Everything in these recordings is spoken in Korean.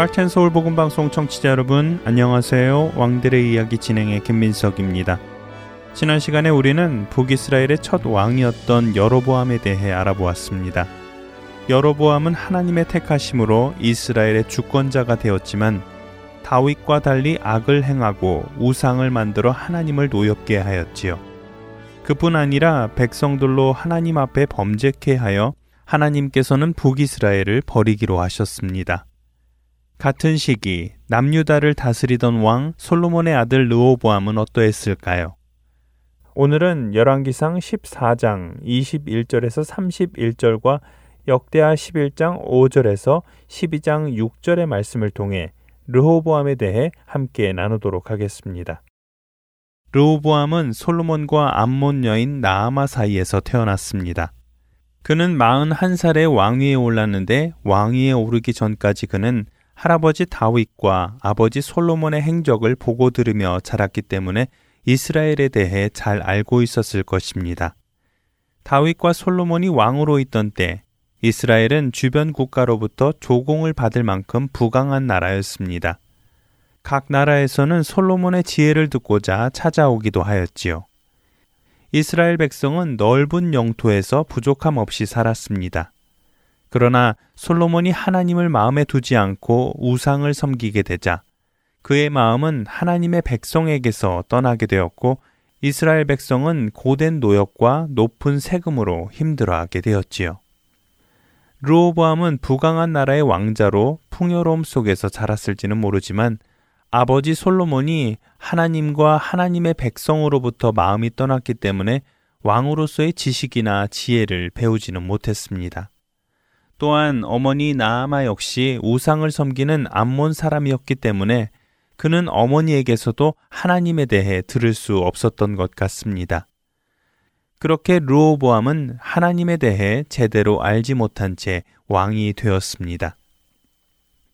할텐 서울 복음 방송 청취자 여러분 안녕하세요. 왕들의 이야기 진행의 김민석입니다. 지난 시간에 우리는 북이스라엘의 첫 왕이었던 여로보암에 대해 알아보았습니다. 여로보암은 하나님의 택하심으로 이스라엘의 주권자가 되었지만 다윗과 달리 악을 행하고 우상을 만들어 하나님을 노엽게 하였지요. 그뿐 아니라 백성들로 하나님 앞에 범죄케 하여 하나님께서는 북이스라엘을 버리기로 하셨습니다. 같은 시기 남유다를 다스리던 왕 솔로몬의 아들 르호보암은 어떠했을까요? 오늘은 열왕기상 14장 21절에서 31절과 역대하 11장 5절에서 12장 6절의 말씀을 통해 르호보암에 대해 함께 나누도록 하겠습니다. 르호보암은 솔로몬과 암몬 여인 나아마 사이에서 태어났습니다. 그는 41살에 왕위에 올랐는데 왕위에 오르기 전까지 그는 할아버지 다윗과 아버지 솔로몬의 행적을 보고 들으며 자랐기 때문에 이스라엘에 대해 잘 알고 있었을 것입니다. 다윗과 솔로몬이 왕으로 있던 때 이스라엘은 주변 국가로부터 조공을 받을 만큼 부강한 나라였습니다. 각 나라에서는 솔로몬의 지혜를 듣고자 찾아오기도 하였지요. 이스라엘 백성은 넓은 영토에서 부족함 없이 살았습니다. 그러나 솔로몬이 하나님을 마음에 두지 않고 우상을 섬기게 되자 그의 마음은 하나님의 백성에게서 떠나게 되었고 이스라엘 백성은 고된 노역과 높은 세금으로 힘들어하게 되었지요. 르오보암은 부강한 나라의 왕자로 풍요로움 속에서 자랐을지는 모르지만 아버지 솔로몬이 하나님과 하나님의 백성으로부터 마음이 떠났기 때문에 왕으로서의 지식이나 지혜를 배우지는 못했습니다. 또한 어머니 나아마 역시 우상을 섬기는 암몬 사람이었기 때문에 그는 어머니에게서도 하나님에 대해 들을 수 없었던 것 같습니다. 그렇게 루오보암은 하나님에 대해 제대로 알지 못한 채 왕이 되었습니다.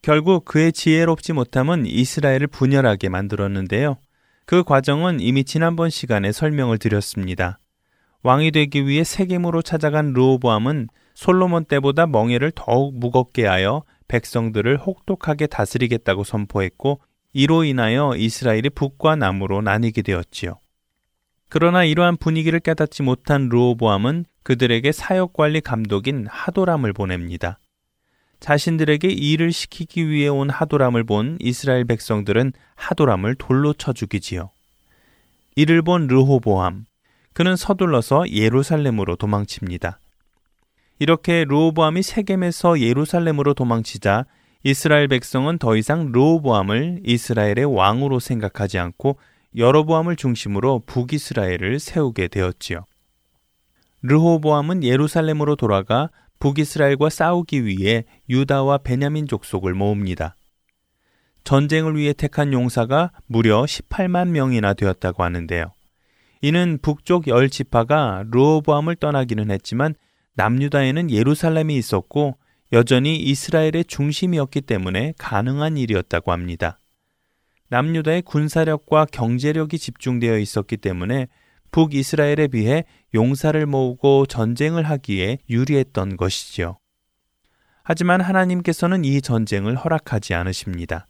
결국 그의 지혜롭지 못함은 이스라엘을 분열하게 만들었는데요. 그 과정은 이미 지난번 시간에 설명을 드렸습니다. 왕이 되기 위해 세겜으로 찾아간 르오보암은 솔로몬 때보다 멍에를 더욱 무겁게 하여 백성들을 혹독하게 다스리겠다고 선포했고 이로 인하여 이스라엘이 북과 남으로 나뉘게 되었지요. 그러나 이러한 분위기를 깨닫지 못한 르오보암은 그들에게 사역 관리 감독인 하도람을 보냅니다. 자신들에게 일을 시키기 위해 온 하도람을 본 이스라엘 백성들은 하도람을 돌로 쳐 죽이지요. 이를 본 르호보암, 그는 서둘러서 예루살렘으로 도망칩니다. 이렇게 르호보암이 세겜에서 예루살렘으로 도망치자 이스라엘 백성은 더 이상 르호보암을 이스라엘의 왕으로 생각하지 않고 여로보암을 중심으로 북이스라엘을 세우게 되었지요. 르호보암은 예루살렘으로 돌아가 북이스라엘과 싸우기 위해 유다와 베냐민 족속을 모읍니다. 전쟁을 위해 택한 용사가 무려 18만 명이나 되었다고 하는데요. 이는 북쪽 열 지파가 르호보암을 떠나기는 했지만 남유다에는 예루살렘이 있었고 여전히 이스라엘의 중심이었기 때문에 가능한 일이었다고 합니다. 남유다의 군사력과 경제력이 집중되어 있었기 때문에 북이스라엘에 비해 용사를 모으고 전쟁을 하기에 유리했던 것이지요. 하지만 하나님께서는 이 전쟁을 허락하지 않으십니다.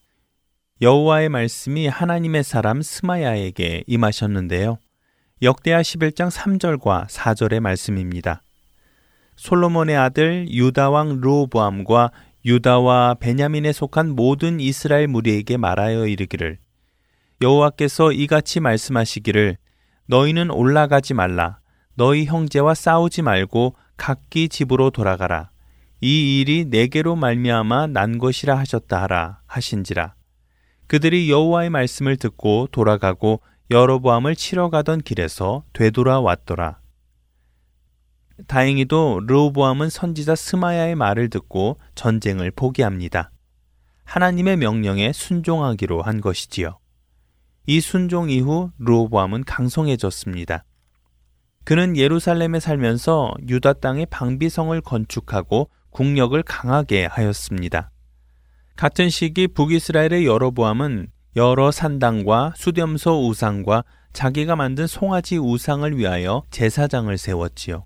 여호와의 말씀이 하나님의 사람 스마야에게 임하셨는데요. 역대하 11장 3절과 4절의 말씀입니다. 솔로몬의 아들 유다 왕 르호보암과 유다와 베냐민에 속한 모든 이스라엘 무리에게 말하여 이르기를 여호와께서 이같이 말씀하시기를 너희는 올라가지 말라. 너희 형제와 싸우지 말고 각기 집으로 돌아가라. 이 일이 내게로 말미암아 난 것이라 하셨다 하라 하신지라. 그들이 여호와의 말씀을 듣고 돌아가고 여로보암을 치러 가던 길에서 되돌아왔더라. 다행히도 르호보암은 선지자 스마야의 말을 듣고 전쟁을 포기합니다. 하나님의 명령에 순종하기로 한 것이지요. 이 순종 이후 르호보암은 강성해졌습니다. 그는 예루살렘에 살면서 유다 땅에 방비성을 건축하고 국력을 강하게 하였습니다. 같은 시기 북이스라엘의 여로보암은 여러 산당과 수렴소 우상과 자기가 만든 송아지 우상을 위하여 제사장을 세웠지요.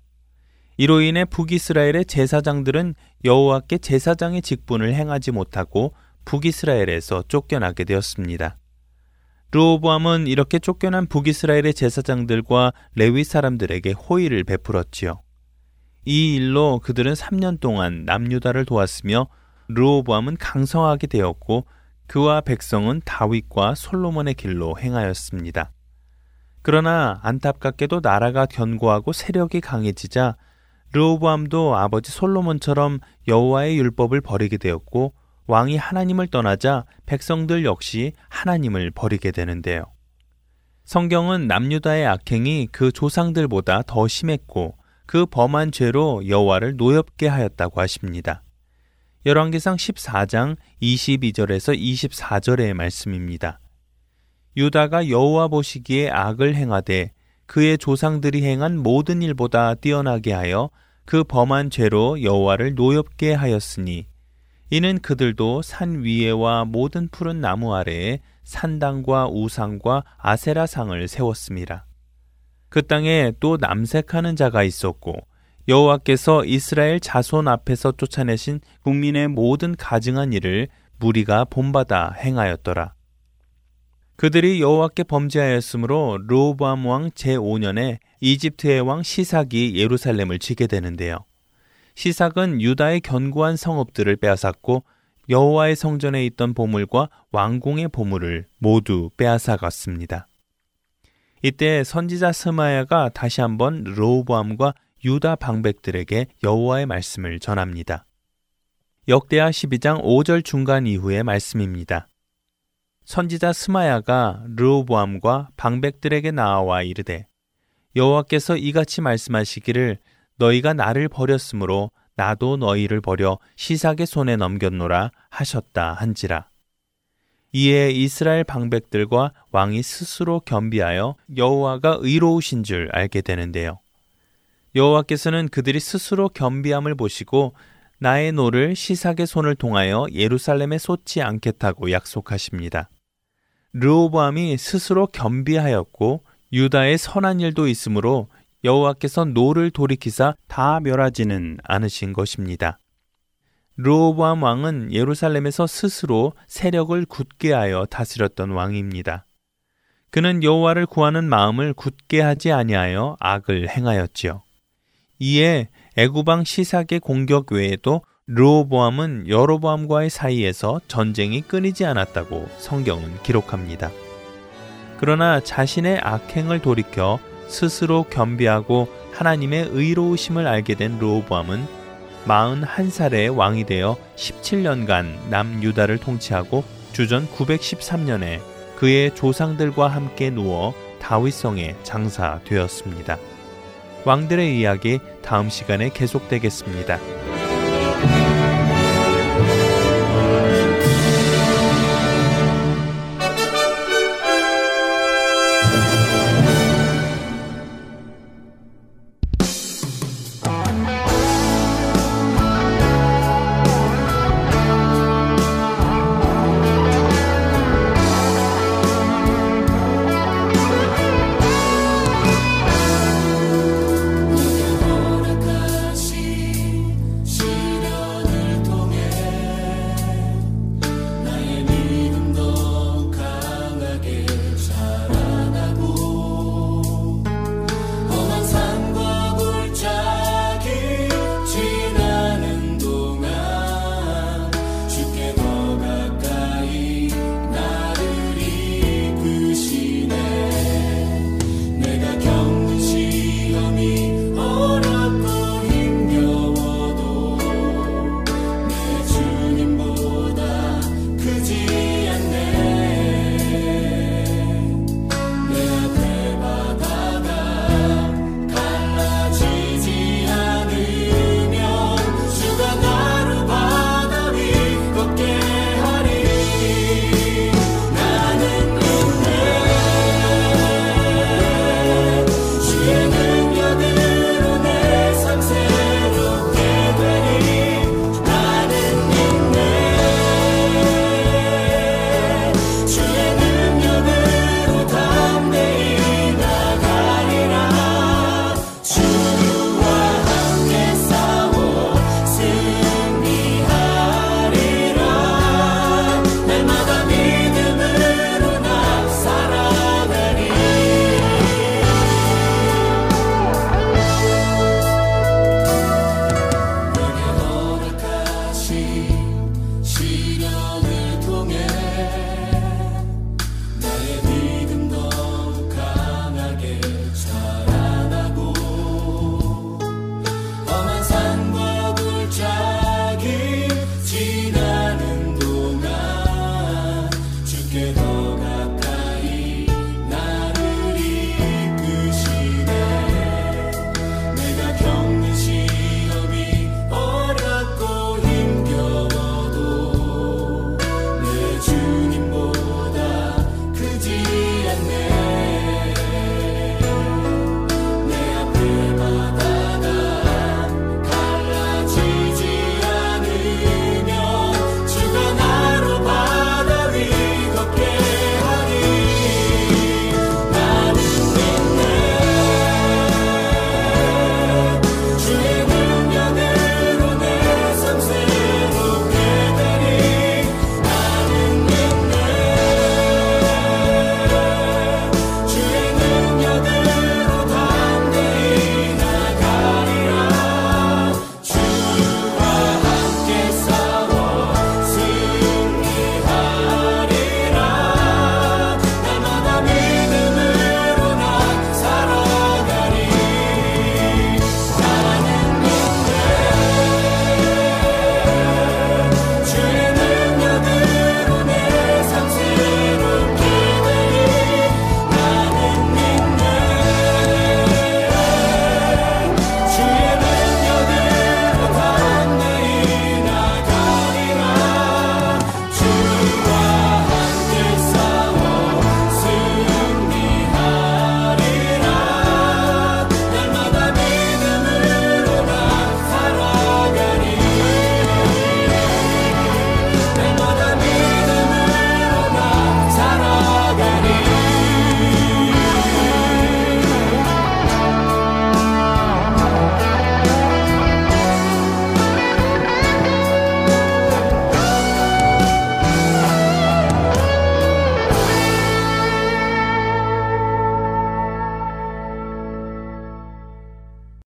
이로 인해 북이스라엘의 제사장들은 여호와께 제사장의 직분을 행하지 못하고 북이스라엘에서 쫓겨나게 되었습니다. 르호보암은 이렇게 쫓겨난 북이스라엘의 제사장들과 레위 사람들에게 호의를 베풀었지요. 이 일로 그들은 3년 동안 남유다를 도왔으며 르호보암은 강성하게 되었고 그와 백성은 다윗과 솔로몬의 길로 행하였습니다. 그러나 안타깝게도 나라가 견고하고 세력이 강해지자 르호보암도 아버지 솔로몬처럼 여호와의 율법을 버리게 되었고 왕이 하나님을 떠나자 백성들 역시 하나님을 버리게 되는데요. 성경은 남유다의 악행이 그 조상들보다 더 심했고 그 범한 죄로 여호와를 노엽게 하였다고 하십니다. 열왕기상 14장 22절에서 24절의 말씀입니다. 유다가 여호와 보시기에 악을 행하되 그의 조상들이 행한 모든 일보다 뛰어나게 하여 그 범한 죄로 여호와를 노엽게 하였으니 이는 그들도 산 위에와 모든 푸른 나무 아래에 산당과 우상과 아세라상을 세웠습니다. 그 땅에 또 남색하는 자가 있었고 여호와께서 이스라엘 자손 앞에서 쫓아내신 국민의 모든 가증한 일을 무리가 본받아 행하였더라. 그들이 여호와께 범죄하였으므로 르호보암 왕 제5년에 이집트의 왕 시삭이 예루살렘을 지게 되는데요. 시삭은 유다의 견고한 성읍들을 빼앗았고 여호와의 성전에 있던 보물과 왕궁의 보물을 모두 빼앗아갔습니다. 이때 선지자 스마야가 다시 한번 르호보암과 유다 방백들에게 여호와의 말씀을 전합니다. 역대하 12장 5절 중간 이후의 말씀입니다. 선지자 스마야가 르호보암과 방백들에게 나와 이르되 여호와께서 이같이 말씀하시기를 너희가 나를 버렸으므로 나도 너희를 버려 시삭의 손에 넘겼노라 하셨다 한지라. 이에 이스라엘 방백들과 왕이 스스로 겸비하여 여호와가 의로우신 줄 알게 되는데요. 여호와께서는 그들이 스스로 겸비함을 보시고 나의 노를 시삭의 손을 통하여 예루살렘에 쏟지 않겠다고 약속하십니다. 르호보암이 스스로 겸비하였고 유다에 선한 일도 있으므로 여호와께서 노를 돌이키사 다 멸하지는 않으신 것입니다. 르호보암 왕은 예루살렘에서 스스로 세력을 굳게 하여 다스렸던 왕입니다. 그는 여호와를 구하는 마음을 굳게 하지 아니하여 악을 행하였지요. 이에 애굽 왕 시삭의 공격 외에도 르호보암은 여로보암과의 사이에서 전쟁이 끊이지 않았다고 성경은 기록합니다. 그러나 자신의 악행을 돌이켜 스스로 겸비하고 하나님의 의로우심을 알게 된 르호보암은 41살의 왕이 되어 17년간 남유다를 통치하고 주전 913년에 그의 조상들과 함께 누워 다윗성에 장사되었습니다. 왕들의 이야기 다음 시간에 계속되겠습니다.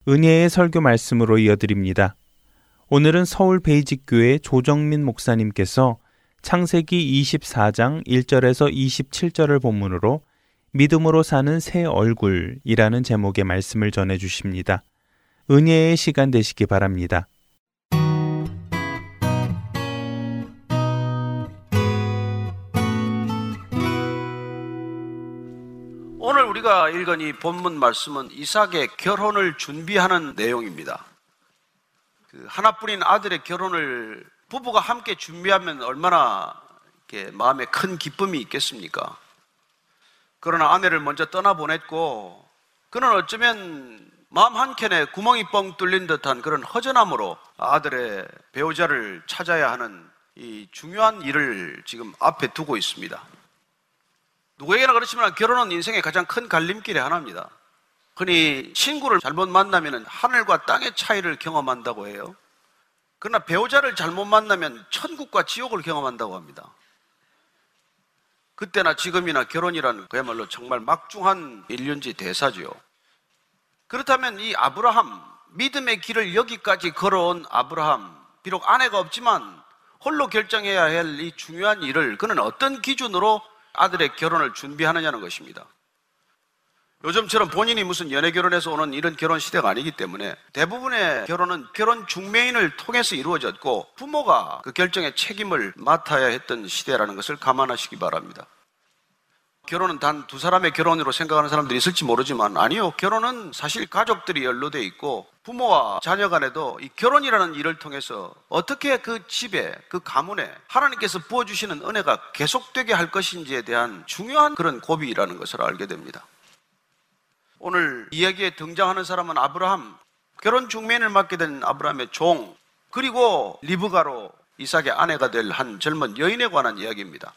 은혜의 설교 말씀으로 이어드립니다. 오늘은 서울 베이직교회 조정민 목사님께서 창세기 24장 1절에서 27절을 본문으로 믿음으로 사는 새 얼굴이라는 제목의 말씀을 전해 주십니다. 은혜의 시간 되시기 바랍니다. 우리가 읽은 이 본문 말씀은 이삭의 결혼을 준비하는 내용입니다. 그 하나뿐인 아들의 결혼을 부부가 함께 준비하면 얼마나 마음에 큰 기쁨이 있겠습니까? 그러나 아내를 먼저 떠나보냈고, 그는 어쩌면 마음 한켠에 구멍이 뻥 뚫린 듯한 그런 허전함으로 아들의 배우자를 찾아야 하는 이 중요한 일을 지금 앞에 두고 있습니다. 누구에게나 그렇지만 결혼은 인생의 가장 큰 갈림길의 하나입니다. 흔히 친구를 잘못 만나면 하늘과 땅의 차이를 경험한다고 해요. 그러나 배우자를 잘못 만나면 천국과 지옥을 경험한다고 합니다. 그때나 지금이나 결혼이란 그야말로 정말 막중한 일륜지 대사지요. 그렇다면 이 아브라함, 믿음의 길을 여기까지 걸어온 아브라함, 비록 아내가 없지만 홀로 결정해야 할 이 중요한 일을 그는 어떤 기준으로 아들의 결혼을 준비하느냐는 것입니다. 요즘처럼 본인이 무슨 연애 결혼해서 오는 이런 결혼 시대가 아니기 때문에 대부분의 결혼은 결혼 중매인을 통해서 이루어졌고 부모가 그 결정의 책임을 맡아야 했던 시대라는 것을 감안하시기 바랍니다. 결혼은 단 두 사람의 결혼으로 생각하는 사람들이 있을지 모르지만 아니요. 결혼은 사실 가족들이 연루돼 있고 부모와 자녀 간에도 이 결혼이라는 일을 통해서 어떻게 그 집에 그 가문에 하나님께서 부어주시는 은혜가 계속되게 할 것인지에 대한 중요한 그런 고비라는 것을 알게 됩니다. 오늘 이야기에 등장하는 사람은 아브라함, 결혼 중매인을 맡게 된 아브라함의 종, 그리고 리브가로 이삭의 아내가 될 한 젊은 여인에 관한 이야기입니다.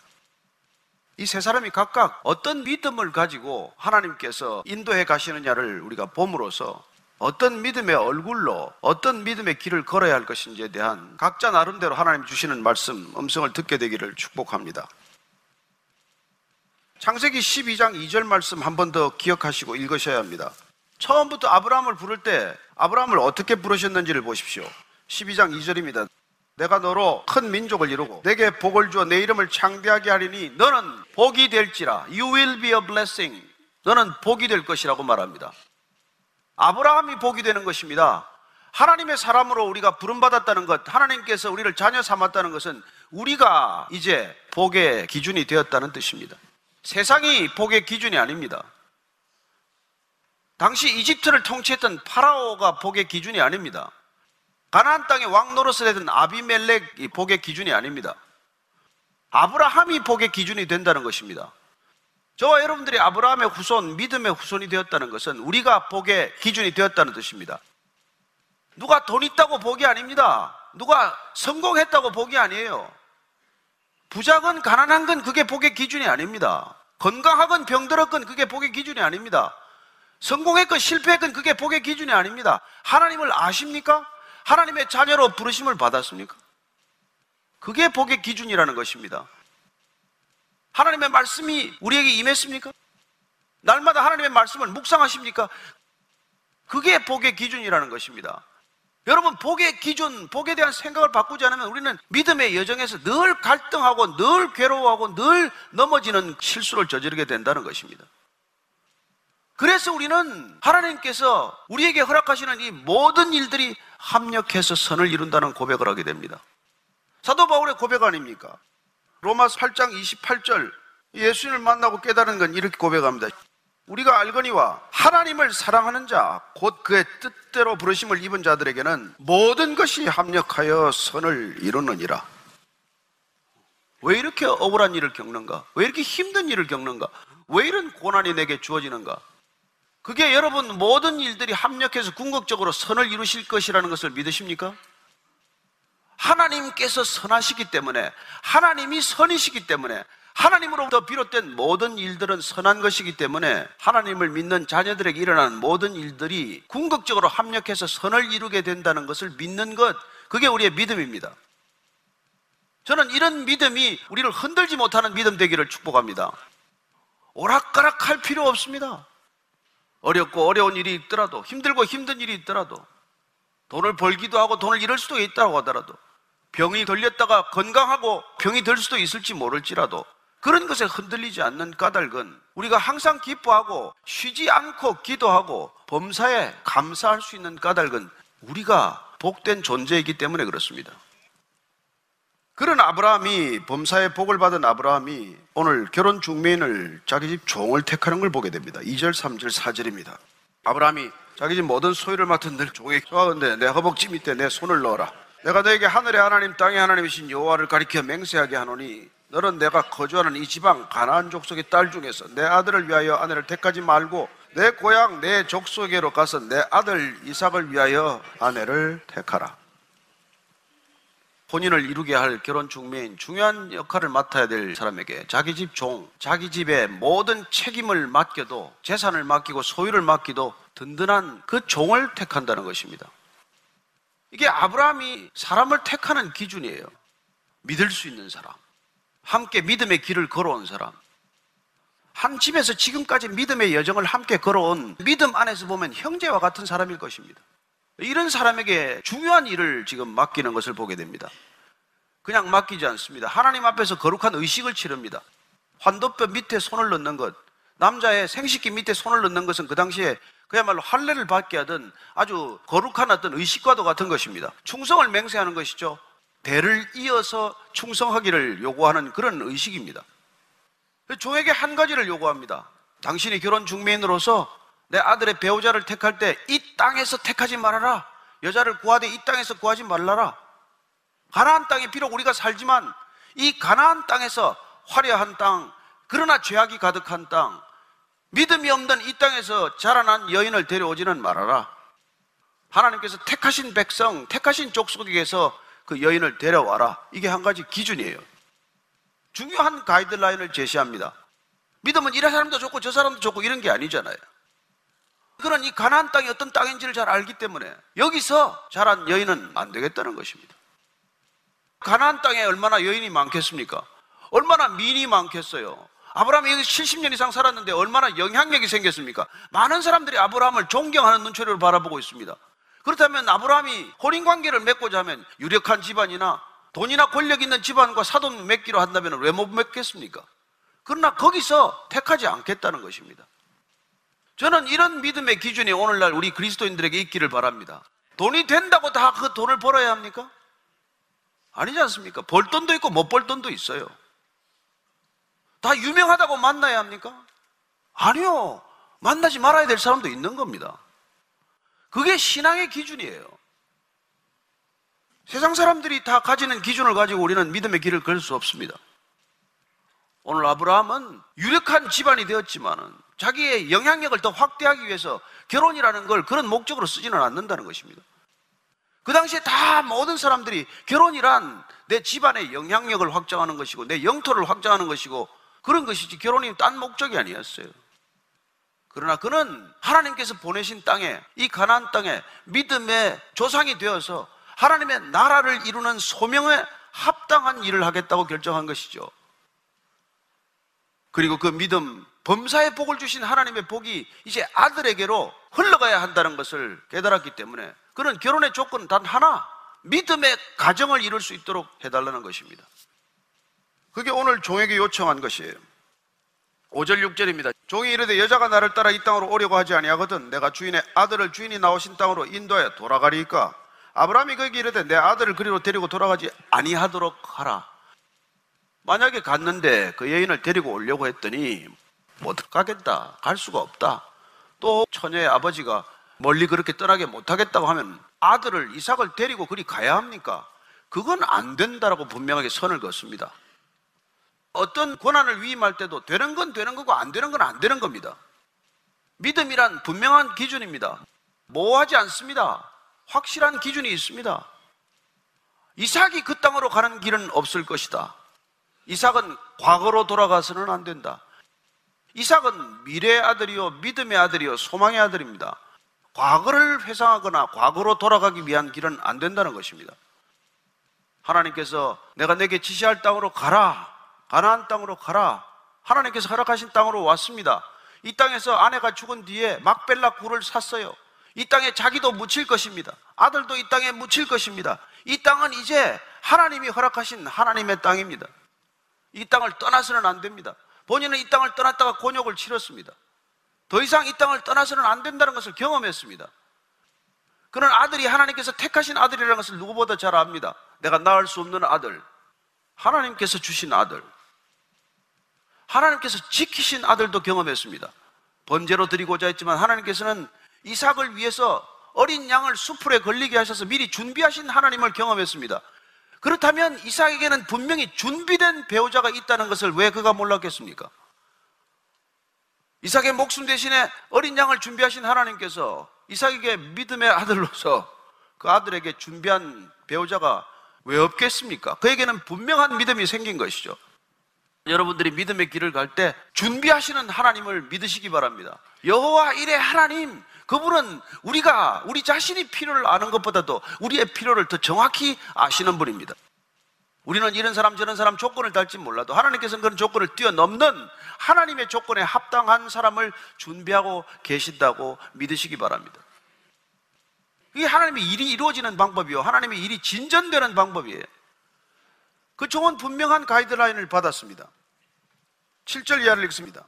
이 세 사람이 각각 어떤 믿음을 가지고 하나님께서 인도해 가시느냐를 우리가 봄으로써 어떤 믿음의 얼굴로 어떤 믿음의 길을 걸어야 할 것인지에 대한 각자 나름대로 하나님 주시는 말씀, 음성을 듣게 되기를 축복합니다. 창세기 12장 2절 말씀 한 번 더 기억하시고 읽으셔야 합니다. 처음부터 아브라함을 부를 때 아브라함을 어떻게 부르셨는지를 보십시오. 12장 2절입니다. 내가 너로 큰 민족을 이루고 내게 복을 주어 내 이름을 창대하게 하리니 너는 복이 될지라 you will be a blessing 너는 복이 될 것이라고 말합니다. 아브라함이 복이 되는 것입니다. 하나님의 사람으로 우리가 부름받았다는 것, 하나님께서 우리를 자녀 삼았다는 것은 우리가 이제 복의 기준이 되었다는 뜻입니다. 세상이 복의 기준이 아닙니다. 당시 이집트를 통치했던 파라오가 복의 기준이 아닙니다. 가나안 땅에 왕 노릇을 했던 아비멜렉이 복의 기준이 아닙니다. 아브라함이 복의 기준이 된다는 것입니다. 저와 여러분들이 아브라함의 후손, 믿음의 후손이 되었다는 것은 우리가 복의 기준이 되었다는 뜻입니다. 누가 돈 있다고 복이 아닙니다. 누가 성공했다고 복이 아니에요. 부자건 가난한 건 그게 복의 기준이 아닙니다. 건강하건 병들었건 그게 복의 기준이 아닙니다. 성공했건 실패했건 그게 복의 기준이 아닙니다. 하나님을 아십니까? 하나님의 자녀로 부르심을 받았습니까? 그게 복의 기준이라는 것입니다. 하나님의 말씀이 우리에게 임했습니까? 날마다 하나님의 말씀을 묵상하십니까? 그게 복의 기준이라는 것입니다. 여러분, 복의 기준, 복에 대한 생각을 바꾸지 않으면 우리는 믿음의 여정에서 늘 갈등하고 늘 괴로워하고 늘 넘어지는 실수를 저지르게 된다는 것입니다. 그래서 우리는 하나님께서 우리에게 허락하시는 이 모든 일들이 합력해서 선을 이룬다는 고백을 하게 됩니다. 사도 바울의 고백 아닙니까? 로마서 8장 28절 예수님을 만나고 깨달은 건 이렇게 고백합니다. 우리가 알거니와 하나님을 사랑하는 자, 곧 그의 뜻대로 부르심을 입은 자들에게는 모든 것이 합력하여 선을 이루느니라. 왜 이렇게 억울한 일을 겪는가? 왜 이렇게 힘든 일을 겪는가? 왜 이런 고난이 내게 주어지는가? 그게 여러분 모든 일들이 합력해서 궁극적으로 선을 이루실 것이라는 것을 믿으십니까? 하나님께서 선하시기 때문에 하나님이 선이시기 때문에 하나님으로부터 비롯된 모든 일들은 선한 것이기 때문에 하나님을 믿는 자녀들에게 일어나는 모든 일들이 궁극적으로 합력해서 선을 이루게 된다는 것을 믿는 것, 그게 우리의 믿음입니다. 저는 이런 믿음이 우리를 흔들지 못하는 믿음 되기를 축복합니다. 오락가락 할 필요 없습니다. 어렵고 어려운 일이 있더라도 힘들고 힘든 일이 있더라도 돈을 벌기도 하고 돈을 잃을 수도 있다고 하더라도 병이 걸렸다가 건강하고 병이 될 수도 있을지 모를지라도 그런 것에 흔들리지 않는 까닭은 우리가 항상 기뻐하고 쉬지 않고 기도하고 범사에 감사할 수 있는 까닭은 우리가 복된 존재이기 때문에 그렇습니다. 그런 아브라함이 범사에 복을 받은 아브라함이 오늘 결혼 중매인을 자기 집 종을 택하는 걸 보게 됩니다. 2절, 3절, 4절입니다. 아브라함이 자기 집 모든 소유를 맡은 늘 종에게 좋아하는데 내 허벅지 밑에 내 손을 넣어라. 내가 너에게 하늘의 하나님 땅의 하나님이신 여호와를 가리켜 맹세하게 하노니 너는 내가 거주하는 이 지방 가나안 족속의 딸 중에서 내 아들을 위하여 아내를 택하지 말고 내 고향 내 족속에로 가서 내 아들 이삭을 위하여 아내를 택하라. 혼인을 이루게 할 결혼 중매인 중요한 역할을 맡아야 될 사람에게 자기 집 종, 자기 집의 모든 책임을 맡겨도 재산을 맡기고 소유를 맡기도 든든한 그 종을 택한다는 것입니다. 이게 아브라함이 사람을 택하는 기준이에요. 믿을 수 있는 사람. 함께 믿음의 길을 걸어온 사람. 한 집에서 지금까지 믿음의 여정을 함께 걸어온 믿음 안에서 보면 형제와 같은 사람일 것입니다. 이런 사람에게 중요한 일을 지금 맡기는 것을 보게 됩니다. 그냥 맡기지 않습니다. 하나님 앞에서 거룩한 의식을 치릅니다. 환도뼈 밑에 손을 넣는 것, 남자의 생식기 밑에 손을 넣는 것은 그 당시에 그야말로 할례를 받게 하던 아주 거룩한 어떤 의식과도 같은 것입니다. 충성을 맹세하는 것이죠. 대를 이어서 충성하기를 요구하는 그런 의식입니다. 종에게 한 가지를 요구합니다. 당신이 결혼 중매인으로서 내 아들의 배우자를 택할 때 이 땅에서 택하지 말아라. 여자를 구하되 이 땅에서 구하지 말라라. 가나안 땅에 비록 우리가 살지만 이 가나안 땅에서 화려한 땅, 그러나 죄악이 가득한 땅, 믿음이 없는 이 땅에서 자라난 여인을 데려오지는 말아라. 하나님께서 택하신 백성, 택하신 족속에게서 그 여인을 데려와라. 이게 한 가지 기준이에요. 중요한 가이드라인을 제시합니다. 믿음은 이런 사람도 좋고 저 사람도 좋고 이런 게 아니잖아요. 그런 이 가나안 땅이 어떤 땅인지를 잘 알기 때문에 여기서 자란 여인은 안 되겠다는 것입니다. 가나안 땅에 얼마나 여인이 많겠습니까? 얼마나 민이 많겠어요. 아브라함이 여기 70년 이상 살았는데 얼마나 영향력이 생겼습니까? 많은 사람들이 아브라함을 존경하는 눈초리를 바라보고 있습니다. 그렇다면 아브라함이 혼인 관계를 맺고자 하면 유력한 집안이나 돈이나 권력 있는 집안과 사돈 맺기로 한다면 왜 못 맺겠습니까? 그러나 거기서 택하지 않겠다는 것입니다. 저는 이런 믿음의 기준이 오늘날 우리 그리스도인들에게 있기를 바랍니다. 돈이 된다고 다 그 돈을 벌어야 합니까? 아니지 않습니까? 벌 돈도 있고 못 벌 돈도 있어요. 다 유명하다고 만나야 합니까? 아니요. 만나지 말아야 될 사람도 있는 겁니다. 그게 신앙의 기준이에요. 세상 사람들이 다 가지는 기준을 가지고 우리는 믿음의 길을 걸 수 없습니다. 오늘 아브라함은 유력한 집안이 되었지만은 자기의 영향력을 더 확대하기 위해서 결혼이라는 걸 그런 목적으로 쓰지는 않는다는 것입니다. 그 당시에 다 모든 사람들이 결혼이란 내 집안의 영향력을 확장하는 것이고 내 영토를 확장하는 것이고 그런 것이지 결혼이 딴 목적이 아니었어요. 그러나 그는 하나님께서 보내신 땅에 이 가나안 땅에 믿음의 조상이 되어서 하나님의 나라를 이루는 소명에 합당한 일을 하겠다고 결정한 것이죠. 그리고 그 믿음 범사의 복을 주신 하나님의 복이 이제 아들에게로 흘러가야 한다는 것을 깨달았기 때문에 그는 결혼의 조건 단 하나 믿음의 가정을 이룰 수 있도록 해달라는 것입니다. 그게 오늘 종에게 요청한 것이에요. 5절 6절입니다. 종이 이르되 여자가 나를 따라 이 땅으로 오려고 하지 아니하거든 내가 주인의 아들을 주인이 나오신 땅으로 인도하여 돌아가리까 아브라함이 거기 이르되 내 아들을 그리로 데리고 돌아가지 아니하도록 하라. 만약에 갔는데 그 여인을 데리고 오려고 했더니 못 가겠다. 갈 수가 없다. 또 처녀의 아버지가 멀리 그렇게 떠나게 못하겠다고 하면 아들을 이삭을 데리고 그리 가야 합니까? 그건 안 된다라고 분명하게 선을 긋습니다. 어떤 고난을 위임할 때도 되는 건 되는 거고 안 되는 건 안 되는 겁니다. 믿음이란 분명한 기준입니다. 모호하지 않습니다. 확실한 기준이 있습니다. 이삭이 그 땅으로 가는 길은 없을 것이다. 이삭은 과거로 돌아가서는 안 된다. 이삭은 미래의 아들이요, 믿음의 아들이요, 소망의 아들입니다. 과거를 회상하거나 과거로 돌아가기 위한 길은 안 된다는 것입니다. 하나님께서 내가 내게 지시할 땅으로 가라. 가나안 땅으로 가라. 하나님께서 허락하신 땅으로 왔습니다. 이 땅에서 아내가 죽은 뒤에 막벨라 굴을 샀어요. 이 땅에 자기도 묻힐 것입니다. 아들도 이 땅에 묻힐 것입니다. 이 땅은 이제 하나님이 허락하신 하나님의 땅입니다. 이 땅을 떠나서는 안 됩니다. 본인은 이 땅을 떠났다가 곤욕을 치렀습니다. 더 이상 이 땅을 떠나서는 안 된다는 것을 경험했습니다. 그런 아들이 하나님께서 택하신 아들이라는 것을 누구보다 잘 압니다. 내가 낳을 수 없는 아들. 하나님께서 주신 아들. 하나님께서 지키신 아들도 경험했습니다. 번제로 드리고자 했지만 하나님께서는 이삭을 위해서 어린 양을 수풀에 걸리게 하셔서 미리 준비하신 하나님을 경험했습니다. 그렇다면 이삭에게는 분명히 준비된 배우자가 있다는 것을 왜 그가 몰랐겠습니까? 이삭의 목숨 대신에 어린 양을 준비하신 하나님께서 이삭에게 믿음의 아들로서 그 아들에게 준비한 배우자가 왜 없겠습니까? 그에게는 분명한 믿음이 생긴 것이죠. 여러분들이 믿음의 길을 갈 때 준비하시는 하나님을 믿으시기 바랍니다. 여호와 이래 하나님 그분은 우리가 우리 자신이 필요를 아는 것보다도 우리의 필요를 더 정확히 아시는 분입니다. 우리는 이런 사람 저런 사람 조건을 달지 몰라도 하나님께서는 그런 조건을 뛰어넘는 하나님의 조건에 합당한 사람을 준비하고 계신다고 믿으시기 바랍니다. 이게 하나님의 일이 이루어지는 방법이요. 하나님의 일이 진전되는 방법이에요. 그 좋은 분명한 가이드라인을 받았습니다. 7절 이하를 읽습니다.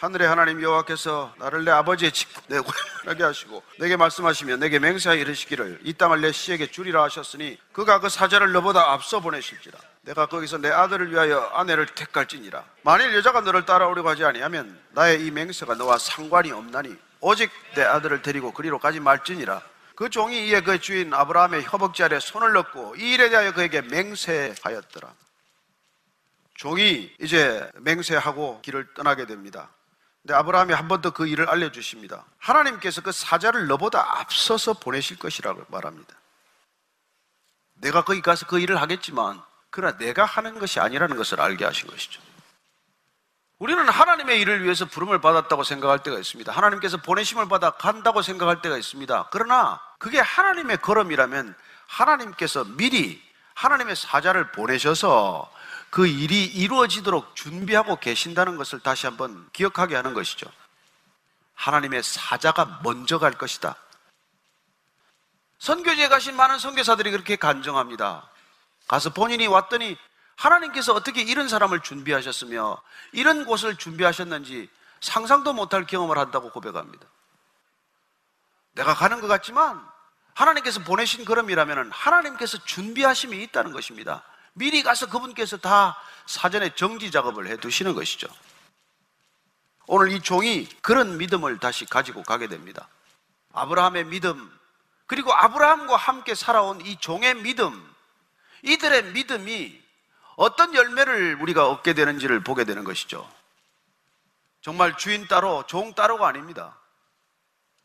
하늘의 하나님 여호와께서 나를 내 아버지의 직분 내 고향하게 하시고 내게 말씀하시며 내게 맹세하여 이르시기를 이 땅을 내 씨에게 주리라 하셨으니 그가 그 사자를 너보다 앞서 보내실지라. 내가 거기서 내 아들을 위하여 아내를 택할지니라. 만일 여자가 너를 따라오려고 하지 아니하면 나의 이 맹세가 너와 상관이 없나니 오직 내 아들을 데리고 그리로 가지 말지니라. 그 종이 이에 그 주인 아브라함의 허벅지 아래 손을 넣고 이 일에 대하여 그에게 맹세하였더라. 종이 이제 맹세하고 길을 떠나게 됩니다 근데 아브라함이 한 번 더 그 일을 알려주십니다. 하나님께서 그 사자를 너보다 앞서서 보내실 것이라고 말합니다. 내가 거기 가서 그 일을 하겠지만, 그러나 내가 하는 것이 아니라는 것을 알게 하신 것이죠. 우리는 하나님의 일을 위해서 부름을 받았다고 생각할 때가 있습니다. 하나님께서 보내심을 받아 간다고 생각할 때가 있습니다. 그러나 그게 하나님의 걸음이라면 하나님께서 미리 하나님의 사자를 보내셔서 그 일이 이루어지도록 준비하고 계신다는 것을 다시 한번 기억하게 하는 것이죠. 하나님의 사자가 먼저 갈 것이다. 선교지에 가신 많은 선교사들이 그렇게 간정합니다. 가서 본인이 왔더니 하나님께서 어떻게 이런 사람을 준비하셨으며 이런 곳을 준비하셨는지 상상도 못할 경험을 한다고 고백합니다. 내가 가는 것 같지만 하나님께서 보내신 걸음이라면 하나님께서 준비하심이 있다는 것입니다. 미리 가서 그분께서 다 사전에 정지 작업을 해 두시는 것이죠. 오늘 이 종이 그런 믿음을 다시 가지고 가게 됩니다. 아브라함의 믿음, 그리고 아브라함과 함께 살아온 이 종의 믿음, 이들의 믿음이 어떤 열매를 우리가 얻게 되는지를 보게 되는 것이죠. 정말 주인 따로, 종 따로가 아닙니다.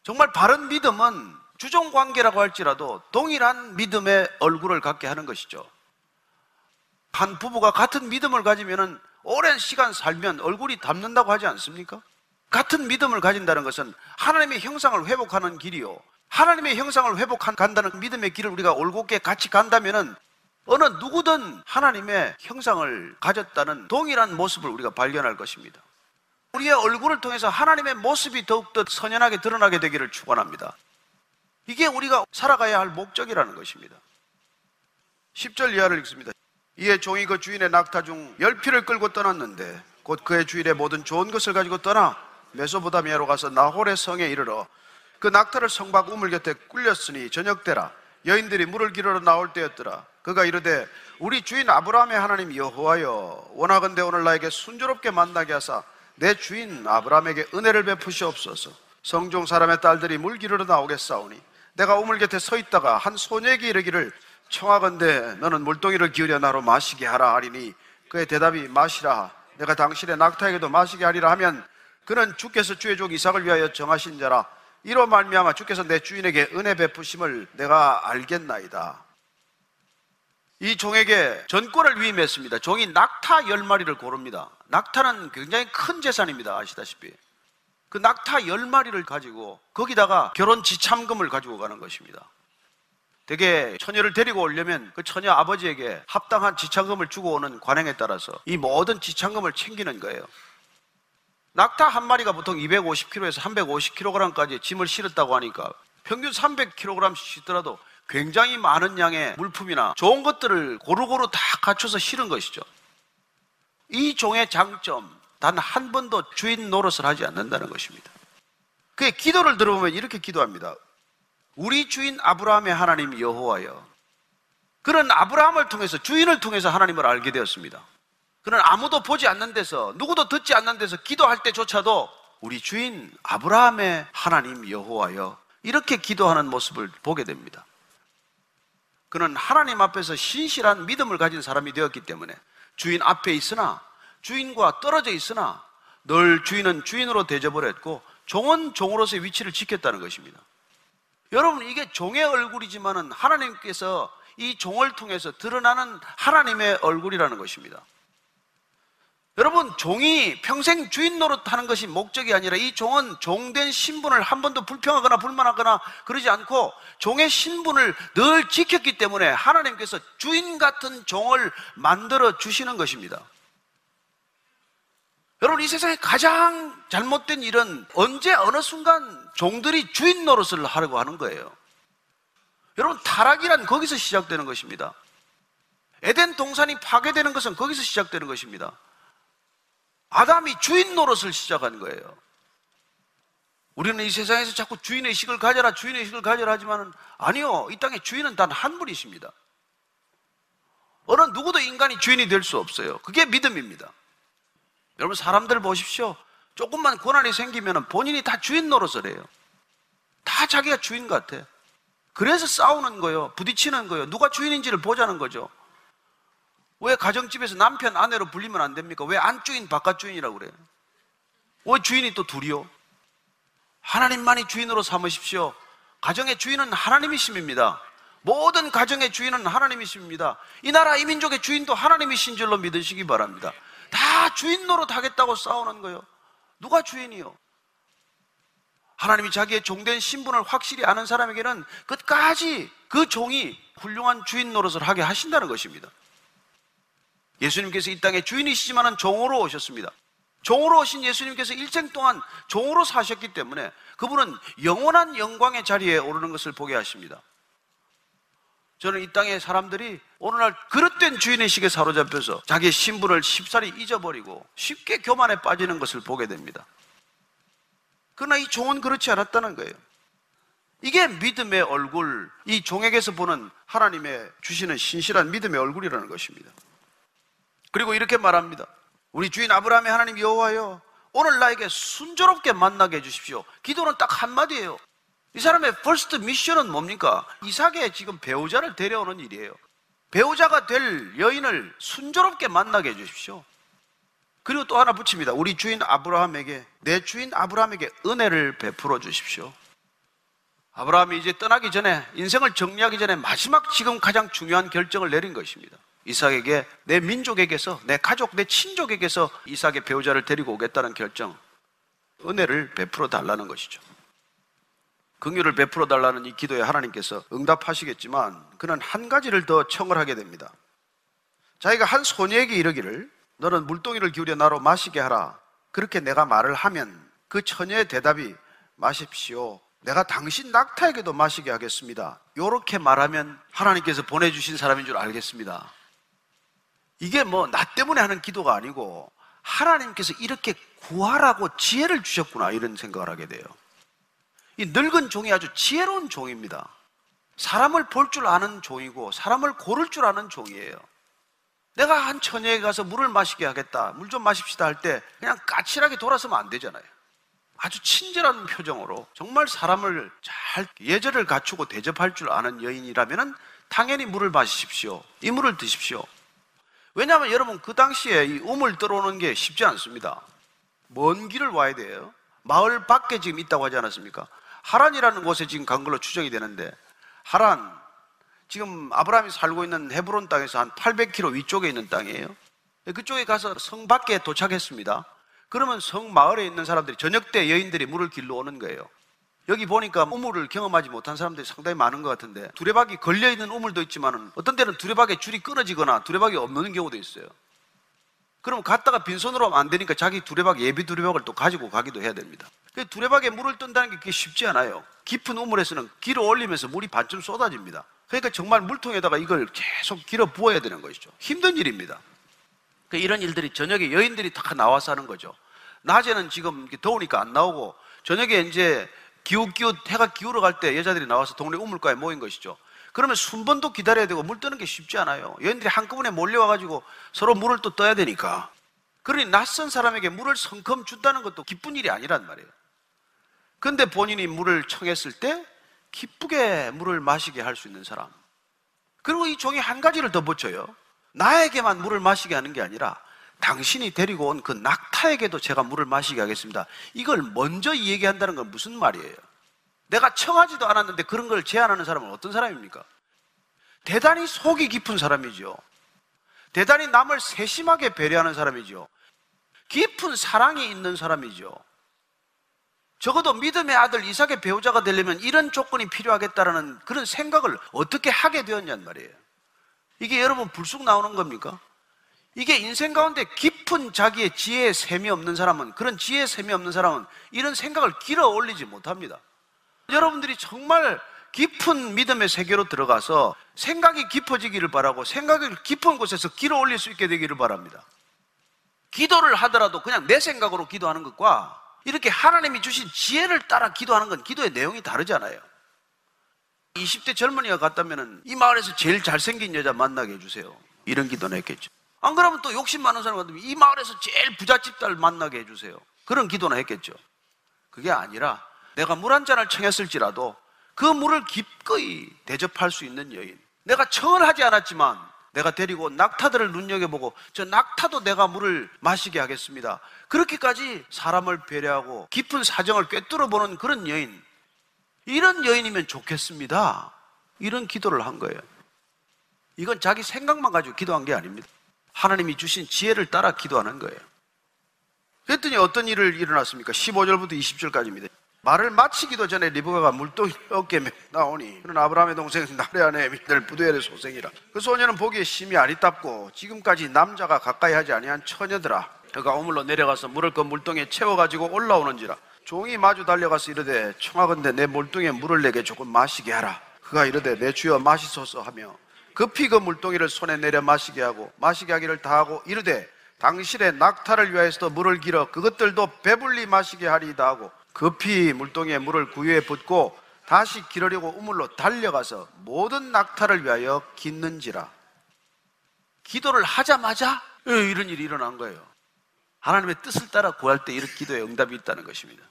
정말 바른 믿음은 주종 관계라고 할지라도 동일한 믿음의 얼굴을 갖게 하는 것이죠. 한 부부가 같은 믿음을 가지면 오랜 시간 살면 얼굴이 닮는다고 하지 않습니까? 같은 믿음을 가진다는 것은 하나님의 형상을 회복하는 길이요. 하나님의 형상을 회복한 간다는 믿음의 길을 우리가 올곧게 같이 간다면은 어느 누구든 하나님의 형상을 가졌다는 동일한 모습을 우리가 발견할 것입니다. 우리의 얼굴을 통해서 하나님의 모습이 더욱더 선연하게 드러나게 되기를 축원합니다. 이게 우리가 살아가야 할 목적이라는 것입니다. 10절 이하를 읽습니다. 이에 종이 그 주인의 낙타 중 열피를 끌고 떠났는데 곧 그의 주인의 모든 좋은 것을 가지고 떠나 메소보다미아로 가서 나홀의 성에 이르러 그 낙타를 성박 우물 곁에 꿀렸으니 저녁 때라 여인들이 물을 기르러 나올 때였더라. 그가 이르되 우리 주인 아브라함의 하나님 여호와여 원하건대 오늘 나에게 순조롭게 만나게 하사 내 주인 아브라함에게 은혜를 베푸시옵소서. 성종 사람의 딸들이 물 기르러 나오겠사오니 내가 우물 곁에 서 있다가 한 소녀에게 이르기를 청하건대 너는 물동이를 기울여 나로 마시게 하라 하리니 그의 대답이 마시라 내가 당신의 낙타에게도 마시게 하리라 하면 그는 주께서 주의 종 이삭을 위하여 정하신 자라 이로 말미암아 주께서 내 주인에게 은혜 베푸심을 내가 알겠나이다. 이 종에게 전권을 위임했습니다. 종이 낙타 열 마리를 고릅니다. 낙타는 굉장히 큰 재산입니다. 아시다시피. 그 낙타 열 마리를 가지고 거기다가 결혼 지참금을 가지고 가는 것입니다. 되게 처녀를 데리고 오려면 그 처녀 아버지에게 합당한 지참금을 주고 오는 관행에 따라서 이 모든 지참금을 챙기는 거예요. 낙타 한 마리가 보통 250kg에서 350kg까지 짐을 실었다고 하니까 평균 300kg 싣더라도 굉장히 많은 양의 물품이나 좋은 것들을 고루고루 다 갖춰서 실은 것이죠. 이 종의 장점, 단 한 번도 주인 노릇을 하지 않는다는 것입니다. 그의 기도를 들어보면 이렇게 기도합니다. 우리 주인 아브라함의 하나님 여호와여. 그런 아브라함을 통해서 주인을 통해서 하나님을 알게 되었습니다. 그는 아무도 보지 않는 데서 누구도 듣지 않는 데서 기도할 때조차도 우리 주인 아브라함의 하나님 여호와여 이렇게 기도하는 모습을 보게 됩니다. 그는 하나님 앞에서 신실한 믿음을 가진 사람이 되었기 때문에 주인 앞에 있으나 주인과 떨어져 있으나 늘 주인은 주인으로 대접을 했고 종은 종으로서의 위치를 지켰다는 것입니다. 여러분 이게 종의 얼굴이지만은 하나님께서 이 종을 통해서 드러나는 하나님의 얼굴이라는 것입니다. 여러분, 종이 평생 주인 노릇하는 것이 목적이 아니라 이 종은 종된 신분을 한 번도 불평하거나 불만하거나 그러지 않고 종의 신분을 늘 지켰기 때문에 하나님께서 주인 같은 종을 만들어 주시는 것입니다. 여러분, 이 세상에 가장 잘못된 일은 언제 어느 순간 종들이 주인 노릇을 하려고 하는 거예요. 여러분, 타락이란 거기서 시작되는 것입니다. 에덴 동산이 파괴되는 것은 거기서 시작되는 것입니다. 아담이 주인 노릇을 시작한 거예요. 우리는 이 세상에서 자꾸 주인의 식을 가져라, 주인의 식을 가져라 하지만 아니요. 이 땅에 주인은 단 한 분이십니다. 어느 누구도 인간이 주인이 될 수 없어요. 그게 믿음입니다. 여러분, 사람들 보십시오. 조금만 고난이 생기면 본인이 다 주인 노릇을 해요. 다 자기가 주인 같아. 그래서 싸우는 거예요. 부딪히는 거예요. 누가 주인인지를 보자는 거죠. 왜 가정집에서 남편 아내로 불리면 안 됩니까? 왜 안주인 바깥주인이라고 그래요? 왜 주인이 또 둘이요? 하나님만이 주인으로 삼으십시오. 가정의 주인은 하나님이심입니다. 모든 가정의 주인은 하나님이십니다. 이 나라 이 민족의 주인도 하나님이신 줄로 믿으시기 바랍니다. 다 주인 노릇 하겠다고 싸우는 거예요. 누가 주인이요? 하나님이 자기의 종된 신분을 확실히 아는 사람에게는 끝까지 그 종이 훌륭한 주인 노릇을 하게 하신다는 것입니다. 예수님께서 이 땅에 주인이시지만은 종으로 오셨습니다. 종으로 오신 예수님께서 일생 동안 종으로 사셨기 때문에 그분은 영원한 영광의 자리에 오르는 것을 보게 하십니다. 저는 이 땅의 사람들이 오늘날 그릇된 주인의식에 사로잡혀서 자기의 신분을 쉽사리 잊어버리고 쉽게 교만에 빠지는 것을 보게 됩니다. 그러나 이 종은 그렇지 않았다는 거예요. 이게 믿음의 얼굴, 이 종에게서 보는 하나님의 주시는 신실한 믿음의 얼굴이라는 것입니다. 그리고 이렇게 말합니다. 우리 주인 아브라함의 하나님 여호와여 오늘 나에게 순조롭게 만나게 해주십시오. 기도는 딱 한마디예요. 이 사람의 first mission은 뭡니까? 이삭의 지금 배우자를 데려오는 일이에요. 배우자가 될 여인을 순조롭게 만나게 해주십시오. 그리고 또 하나 붙입니다. 우리 주인 아브라함에게, 내 주인 아브라함에게 은혜를 베풀어 주십시오. 아브라함이 이제 떠나기 전에, 인생을 정리하기 전에 마지막 지금 가장 중요한 결정을 내린 것입니다. 이삭에게 내 민족에게서 내 가족 내 친족에게서 이삭의 배우자를 데리고 오겠다는 결정 은혜를 베풀어 달라는 것이죠. 긍휼을 베풀어 달라는 이 기도에 하나님께서 응답하시겠지만 그는 한 가지를 더 청을 하게 됩니다. 자기가 한 소녀에게 이르기를 너는 물동이를 기울여 나로 마시게 하라. 그렇게 내가 말을 하면 그 처녀의 대답이 마십시오. 내가 당신 낙타에게도 마시게 하겠습니다. 이렇게 말하면 하나님께서 보내주신 사람인 줄 알겠습니다. 이게 뭐 나 때문에 하는 기도가 아니고 하나님께서 이렇게 구하라고 지혜를 주셨구나 이런 생각을 하게 돼요. 이 늙은 종이 아주 지혜로운 종입니다. 사람을 볼 줄 아는 종이고 사람을 고를 줄 아는 종이에요. 내가 한 처녀에 가서 물을 마시게 하겠다. 물 좀 마십시다 할 때 그냥 까칠하게 돌아서면 안 되잖아요. 아주 친절한 표정으로 정말 사람을 잘 예절을 갖추고 대접할 줄 아는 여인이라면 당연히 물을 마시십시오. 이 물을 드십시오. 왜냐하면 여러분 그 당시에 이 우물 들어오는 게 쉽지 않습니다. 먼 길을 와야 돼요. 마을 밖에 지금 있다고 하지 않았습니까? 하란이라는 곳에 지금 간 걸로 추정이 되는데 하란 지금 아브라함이 살고 있는 헤브론 땅에서 한 800km 위쪽에 있는 땅이에요. 그쪽에 가서 성 밖에 도착했습니다. 그러면 성 마을에 있는 사람들이 저녁 때 여인들이 물을 길러 오는 거예요. 여기 보니까 우물을 경험하지 못한 사람들이 상당히 많은 것 같은데 두레박이 걸려 있는 우물도 있지만 어떤 때는 두레박에 줄이 끊어지거나 두레박이 없는 경우도 있어요. 그럼 갔다가 빈손으로 하면 안 되니까 자기 두레박, 예비 두레박을 또 가지고 가기도 해야 됩니다. 그 두레박에 물을 뜬다는 게 그게 쉽지 않아요. 깊은 우물에서는 길어 올리면서 물이 반쯤 쏟아집니다. 그러니까 정말 물통에다가 이걸 계속 길어 부어야 되는 것이죠. 힘든 일입니다. 그 이런 일들이 저녁에 여인들이 다 나와서 하는 거죠. 낮에는 지금 더우니까 안 나오고 저녁에 이제 기웃기웃 해가 기울어 갈 때 여자들이 나와서 동네 우물가에 모인 것이죠. 그러면 순번도 기다려야 되고 물 뜨는 게 쉽지 않아요. 여인들이 한꺼번에 몰려와가지고 서로 물을 또 떠야 되니까. 그러니 낯선 사람에게 물을 성큼 준다는 것도 기쁜 일이 아니란 말이에요. 근데 본인이 물을 청했을 때 기쁘게 물을 마시게 할 수 있는 사람. 그리고 이 종이 한 가지를 더 붙여요. 나에게만 물을 마시게 하는 게 아니라 당신이 데리고 온 그 낙타에게도 제가 물을 마시게 하겠습니다. 이걸 먼저 얘기한다는 건 무슨 말이에요? 내가 청하지도 않았는데 그런 걸 제안하는 사람은 어떤 사람입니까? 대단히 속이 깊은 사람이죠. 대단히 남을 세심하게 배려하는 사람이죠. 깊은 사랑이 있는 사람이죠. 적어도 믿음의 아들 이삭의 배우자가 되려면 이런 조건이 필요하겠다라는 그런 생각을 어떻게 하게 되었냔 말이에요. 이게 여러분 불쑥 나오는 겁니까? 이게 인생 가운데 깊은 자기의 지혜의 셈이 없는 사람은, 그런 지혜의 셈이 없는 사람은 이런 생각을 길어 올리지 못합니다. 여러분들이 정말 깊은 믿음의 세계로 들어가서 생각이 깊어지기를 바라고 생각을 깊은 곳에서 길어 올릴 수 있게 되기를 바랍니다. 기도를 하더라도 그냥 내 생각으로 기도하는 것과 이렇게 하나님이 주신 지혜를 따라 기도하는 건 기도의 내용이 다르잖아요. 20대 젊은이가 갔다면 이 마을에서 제일 잘생긴 여자 만나게 해주세요. 이런 기도는 했겠죠. 안 그러면 또 욕심 많은 사람 같으면 이 마을에서 제일 부잣집 딸 만나게 해주세요. 그런 기도나 했겠죠. 그게 아니라 내가 물 한 잔을 청했을지라도 그 물을 기꺼이 대접할 수 있는 여인. 내가 청을 하지 않았지만 내가 데리고 낙타들을 눈여겨보고 저 낙타도 내가 물을 마시게 하겠습니다. 그렇게까지 사람을 배려하고 깊은 사정을 꿰뚫어 보는 그런 여인. 이런 여인이면 좋겠습니다. 이런 기도를 한 거예요. 이건 자기 생각만 가지고 기도한 게 아닙니다. 하나님이 주신 지혜를 따라 기도하는 거예요. 그랬더니 어떤 일을 일어났습니까? 15절부터 20절까지입니다. 말을 마치기도 전에 리브가가 물동이 어깨에 나오니 그는 아브라함의 동생 나레 아내 미들 부두엘의 소생이라. 그 소녀는 보기에 심히 아리답고 지금까지 남자가 가까이 하지 아니한 처녀더라 그가 우물로 내려가서 물을 그 물동에 채워가지고 올라오는지라. 종이 마주 달려가서 이르되 청하건대 내 물동에 물을 내게 조금 마시게 하라. 그가 이르되 내 주여 마시소서 하며 급히 그 물동이를 손에 내려 마시게 하고 마시게 하기를 다하고 이르되 당신의 낙타를 위하여서도 물을 길어 그것들도 배불리 마시게 하리이다 하고 급히 물동에 물을 구유에 붓고 다시 기르려고 우물로 달려가서 모든 낙타를 위하여 깃는지라 기도를 하자마자 이런 일이 일어난 거예요 하나님의 뜻을 따라 구할 때 이런 기도에 응답이 있다는 것입니다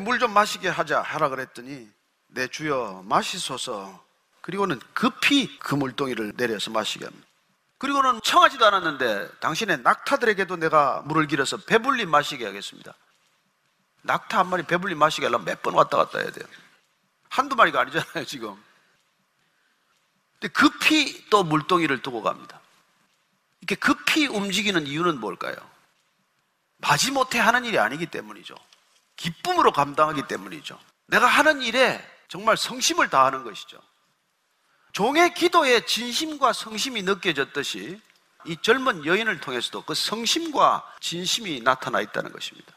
물 좀 마시게 하자 하라 그랬더니 내 주여 마시소서 그리고는 급히 그 물동이를 내려서 마시게 합니다. 그리고는 청하지도 않았는데 당신의 낙타들에게도 내가 물을 길어서 배불리 마시게 하겠습니다. 낙타 한 마리 배불리 마시게 하려면 몇 번 왔다 갔다 해야 돼요. 한두 마리가 아니잖아요, 지금. 근데 급히 또 물동이를 두고 갑니다. 이렇게 급히 움직이는 이유는 뭘까요? 마지못해 하는 일이 아니기 때문이죠. 기쁨으로 감당하기 때문이죠. 내가 하는 일에 정말 성심을 다하는 것이죠. 종의 기도에 진심과 성심이 느껴졌듯이 이 젊은 여인을 통해서도 그 성심과 진심이 나타나 있다는 것입니다.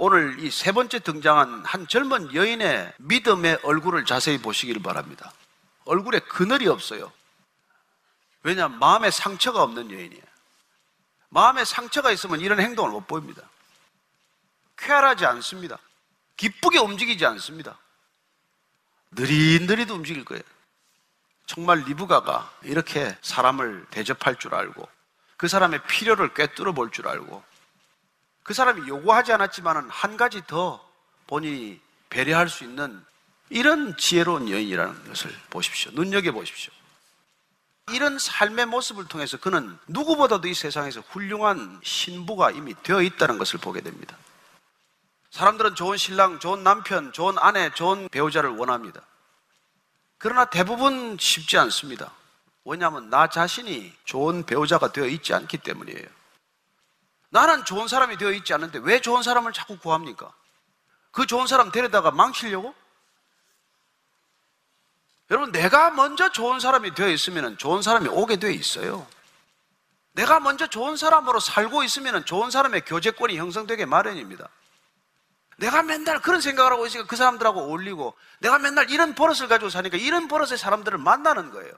오늘 이 세 번째 등장한 한 젊은 여인의 믿음의 얼굴을 자세히 보시기를 바랍니다. 얼굴에 그늘이 없어요. 왜냐하면 마음에 상처가 없는 여인이에요. 마음에 상처가 있으면 이런 행동을 못 보입니다. 쾌활하지 않습니다. 기쁘게 움직이지 않습니다. 느릿느릿 움직일 거예요. 정말 리브가가 이렇게 사람을 대접할 줄 알고 그 사람의 필요를 꿰뚫어 볼 줄 알고 그 사람이 요구하지 않았지만 한 가지 더 본인이 배려할 수 있는 이런 지혜로운 여인이라는 것을 보십시오. 눈여겨보십시오. 이런 삶의 모습을 통해서 그는 누구보다도 이 세상에서 훌륭한 신부가 이미 되어 있다는 것을 보게 됩니다. 사람들은 좋은 신랑, 좋은 남편, 좋은 아내, 좋은 배우자를 원합니다. 그러나 대부분 쉽지 않습니다. 왜냐하면 나 자신이 좋은 배우자가 되어 있지 않기 때문이에요. 나는 좋은 사람이 되어 있지 않는데 왜 좋은 사람을 자꾸 구합니까? 그 좋은 사람 데려다가 망치려고? 여러분, 내가 먼저 좋은 사람이 되어 있으면 좋은 사람이 오게 되어 있어요. 내가 먼저 좋은 사람으로 살고 있으면 좋은 사람의 교제권이 형성되게 마련입니다. 내가 맨날 그런 생각을 하고 있으니까 그 사람들하고 어울리고 내가 맨날 이런 버릇을 가지고 사니까 이런 버릇의 사람들을 만나는 거예요.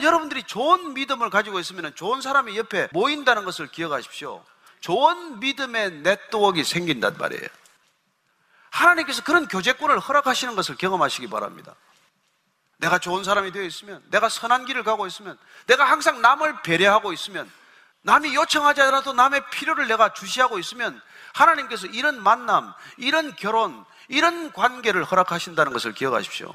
여러분들이 좋은 믿음을 가지고 있으면 좋은 사람이 옆에 모인다는 것을 기억하십시오. 좋은 믿음의 네트워크가 생긴단 말이에요. 하나님께서 그런 교제권을 허락하시는 것을 경험하시기 바랍니다. 내가 좋은 사람이 되어 있으면, 내가 선한 길을 가고 있으면, 내가 항상 남을 배려하고 있으면, 남이 요청하지 않아도 남의 필요를 내가 주시하고 있으면, 하나님께서 이런 만남, 이런 결혼, 이런 관계를 허락하신다는 것을 기억하십시오.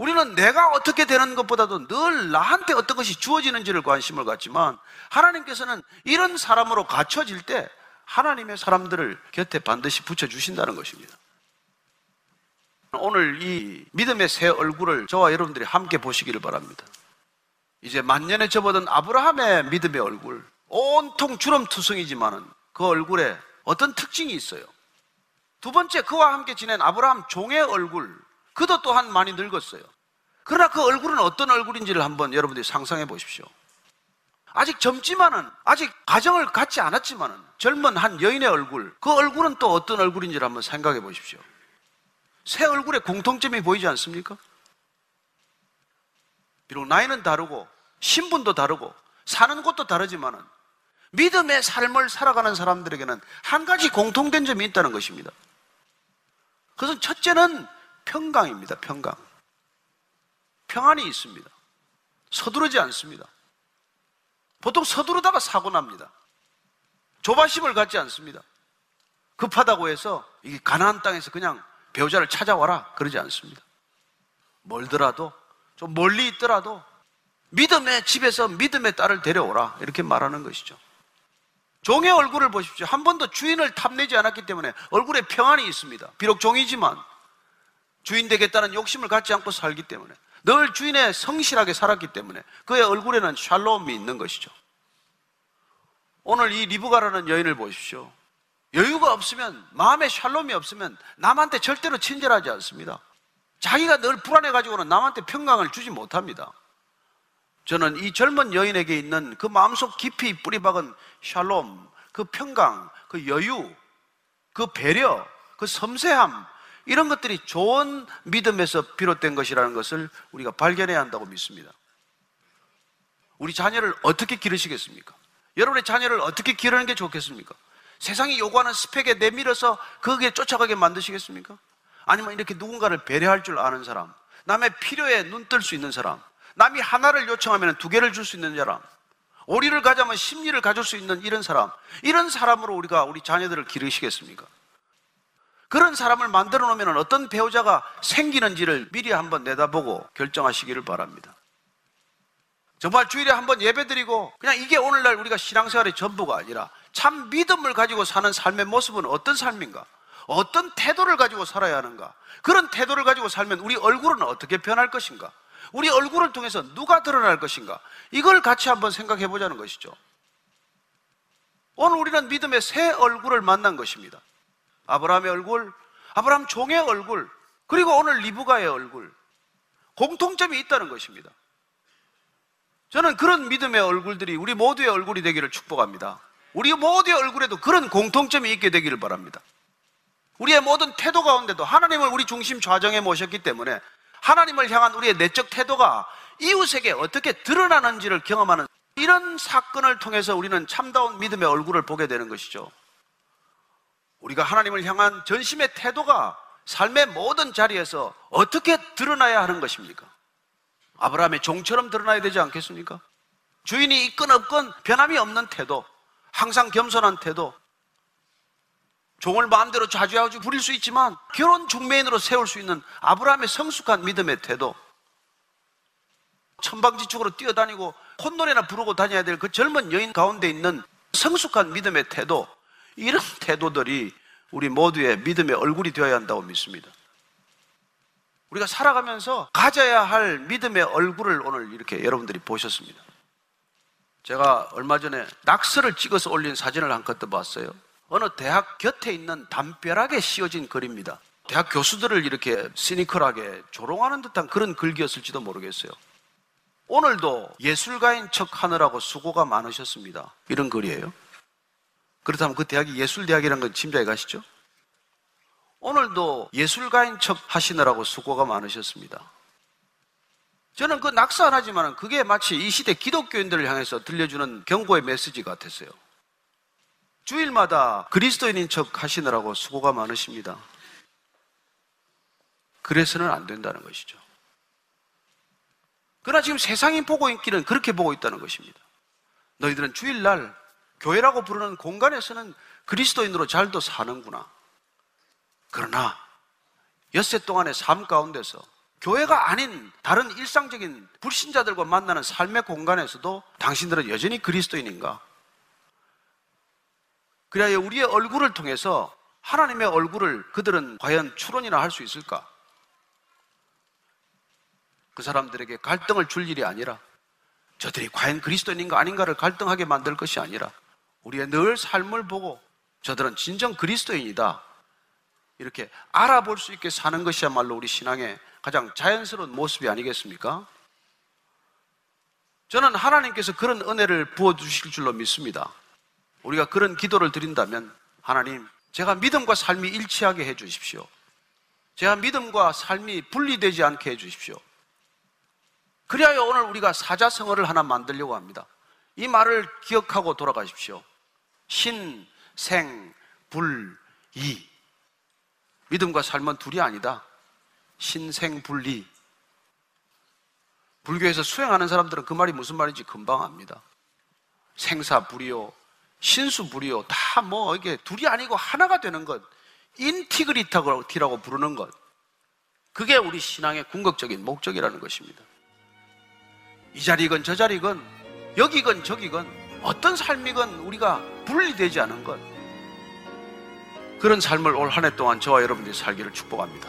우리는 내가 어떻게 되는 것보다도 늘 나한테 어떤 것이 주어지는지를 관심을 갖지만 하나님께서는 이런 사람으로 갖춰질 때 하나님의 사람들을 곁에 반드시 붙여주신다는 것입니다. 오늘 이 믿음의 새 얼굴을 저와 여러분들이 함께 보시기를 바랍니다. 이제 만년에 접어든 아브라함의 믿음의 얼굴, 온통 주름투성이지만은 그 얼굴에 어떤 특징이 있어요. 두 번째, 그와 함께 지낸 아브라함 종의 얼굴, 그도 또한 많이 늙었어요. 그러나 그 얼굴은 어떤 얼굴인지를 한번 여러분들이 상상해 보십시오. 아직 젊지만은, 아직 가정을 갖지 않았지만은, 젊은 한 여인의 얼굴, 그 얼굴은 또 어떤 얼굴인지를 한번 생각해 보십시오. 새 얼굴에 공통점이 보이지 않습니까? 비록 나이는 다르고, 신분도 다르고, 사는 곳도 다르지만은, 믿음의 삶을 살아가는 사람들에게는 한 가지 공통된 점이 있다는 것입니다. 그것은 첫째는 평강입니다. 평강. 평안이 있습니다. 서두르지 않습니다. 보통 서두르다가 사고 납니다. 조바심을 갖지 않습니다. 급하다고 해서 이 가나안 땅에서 그냥 배우자를 찾아와라 그러지 않습니다. 멀더라도 좀 멀리 있더라도 믿음의 집에서 믿음의 딸을 데려오라 이렇게 말하는 것이죠. 종의 얼굴을 보십시오. 한 번도 주인을 탐내지 않았기 때문에 얼굴에 평안이 있습니다. 비록 종이지만 주인 되겠다는 욕심을 갖지 않고 살기 때문에 늘 주인의 성실하게 살았기 때문에 그의 얼굴에는 샬롬이 있는 것이죠. 오늘 이 리브가라는 여인을 보십시오. 여유가 없으면, 마음에 샬롬이 없으면 남한테 절대로 친절하지 않습니다. 자기가 늘 불안해 가지고는 남한테 평강을 주지 못합니다. 저는 이 젊은 여인에게 있는 그 마음속 깊이 뿌리박은 샬롬, 그 평강, 그 여유, 그 배려, 그 섬세함, 이런 것들이 좋은 믿음에서 비롯된 것이라는 것을 우리가 발견해야 한다고 믿습니다. 우리 자녀를 어떻게 기르시겠습니까? 여러분의 자녀를 어떻게 기르는 게 좋겠습니까? 세상이 요구하는 스펙에 내밀어서 거기에 쫓아가게 만드시겠습니까? 아니면 이렇게 누군가를 배려할 줄 아는 사람, 남의 필요에 눈 뜰 수 있는 사람, 남이 하나를 요청하면 두 개를 줄 수 있는 사람, 오리를 가자면 심리를 가질 수 있는 이런 사람, 이런 사람으로 우리가 우리 자녀들을 기르시겠습니까? 그런 사람을 만들어 놓으면 어떤 배우자가 생기는지를 미리 한번 내다보고 결정하시기를 바랍니다. 정말 주일에 한번 예배 드리고 그냥 이게 오늘날 우리가 신앙생활의 전부가 아니라 참 믿음을 가지고 사는 삶의 모습은 어떤 삶인가? 어떤 태도를 가지고 살아야 하는가? 그런 태도를 가지고 살면 우리 얼굴은 어떻게 변할 것인가? 우리 얼굴을 통해서 누가 드러날 것인가? 이걸 같이 한번 생각해 보자는 것이죠. 오늘 우리는 믿음의 새 얼굴을 만난 것입니다. 아브라함의 얼굴, 아브라함 종의 얼굴, 그리고 오늘 리브가의 얼굴. 공통점이 있다는 것입니다. 저는 그런 믿음의 얼굴들이 우리 모두의 얼굴이 되기를 축복합니다. 우리 모두의 얼굴에도 그런 공통점이 있게 되기를 바랍니다. 우리의 모든 태도 가운데도 하나님을 우리 중심 좌정에 모셨기 때문에 하나님을 향한 우리의 내적 태도가 이웃에게 어떻게 드러나는지를 경험하는 이런 사건을 통해서 우리는 참다운 믿음의 얼굴을 보게 되는 것이죠. 우리가 하나님을 향한 전심의 태도가 삶의 모든 자리에서 어떻게 드러나야 하는 것입니까? 아브라함의 종처럼 드러나야 되지 않겠습니까? 주인이 있건 없건 변함이 없는 태도, 항상 겸손한 태도, 종을 마음대로 좌지우지 부릴 수 있지만 결혼 중매인으로 세울 수 있는 아브라함의 성숙한 믿음의 태도, 천방지축으로 뛰어다니고 콧노래나 부르고 다녀야 될 그 젊은 여인 가운데 있는 성숙한 믿음의 태도, 이런 태도들이 우리 모두의 믿음의 얼굴이 되어야 한다고 믿습니다. 우리가 살아가면서 가져야 할 믿음의 얼굴을 오늘 이렇게 여러분들이 보셨습니다. 제가 얼마 전에 낙서를 찍어서 올린 사진을 한컷 봤어요. 어느 대학 곁에 있는 담벼락에 씌워진 글입니다. 대학 교수들을 이렇게 시니컬하게 조롱하는 듯한 그런 글귀였을지도 모르겠어요. 오늘도 예술가인 척 하느라고 수고가 많으셨습니다. 이런 글이에요. 그렇다면 그 대학이 예술대학이라는 건 짐작해 가시죠? 오늘도 예술가인 척 하시느라고 수고가 많으셨습니다. 저는 그 낙산하지만 그게 마치 이 시대 기독교인들을 향해서 들려주는 경고의 메시지 같았어요. 주일마다 그리스도인인 척 하시느라고 수고가 많으십니다. 그래서는 안 된다는 것이죠. 그러나 지금 세상이 보고 있기는 그렇게 보고 있다는 것입니다. 너희들은 주일날 교회라고 부르는 공간에서는 그리스도인으로 잘도 사는구나. 그러나 엿새 동안의 삶 가운데서 교회가 아닌 다른 일상적인 불신자들과 만나는 삶의 공간에서도 당신들은 여전히 그리스도인인가? 그래야 우리의 얼굴을 통해서 하나님의 얼굴을 그들은 과연 추론이나 할 수 있을까? 그 사람들에게 갈등을 줄 일이 아니라 저들이 과연 그리스도인인가 아닌가를 갈등하게 만들 것이 아니라 우리의 늘 삶을 보고 저들은 진정 그리스도인이다. 이렇게 알아볼 수 있게 사는 것이야말로 우리 신앙의 가장 자연스러운 모습이 아니겠습니까? 저는 하나님께서 그런 은혜를 부어주실 줄로 믿습니다. 우리가 그런 기도를 드린다면 하나님, 제가 믿음과 삶이 일치하게 해 주십시오. 제가 믿음과 삶이 분리되지 않게 해 주십시오. 그리하여 오늘 우리가 사자성어를 하나 만들려고 합니다. 이 말을 기억하고 돌아가십시오. 신, 생, 불, 이. 믿음과 삶은 둘이 아니다. 신생불리. 불교에서 수행하는 사람들은 그 말이 무슨 말인지 금방 압니다. 생사불이요, 신수불이요, 다 뭐 이게 둘이 아니고 하나가 되는 것, 인티그리티라고 부르는 것. 그게 우리 신앙의 궁극적인 목적이라는 것입니다. 이 자리건 저 자리건 여기건 저기건 어떤 삶이건 우리가 분리되지 않은 것. 그런 삶을 올 한 해 동안 저와 여러분들이 살기를 축복합니다.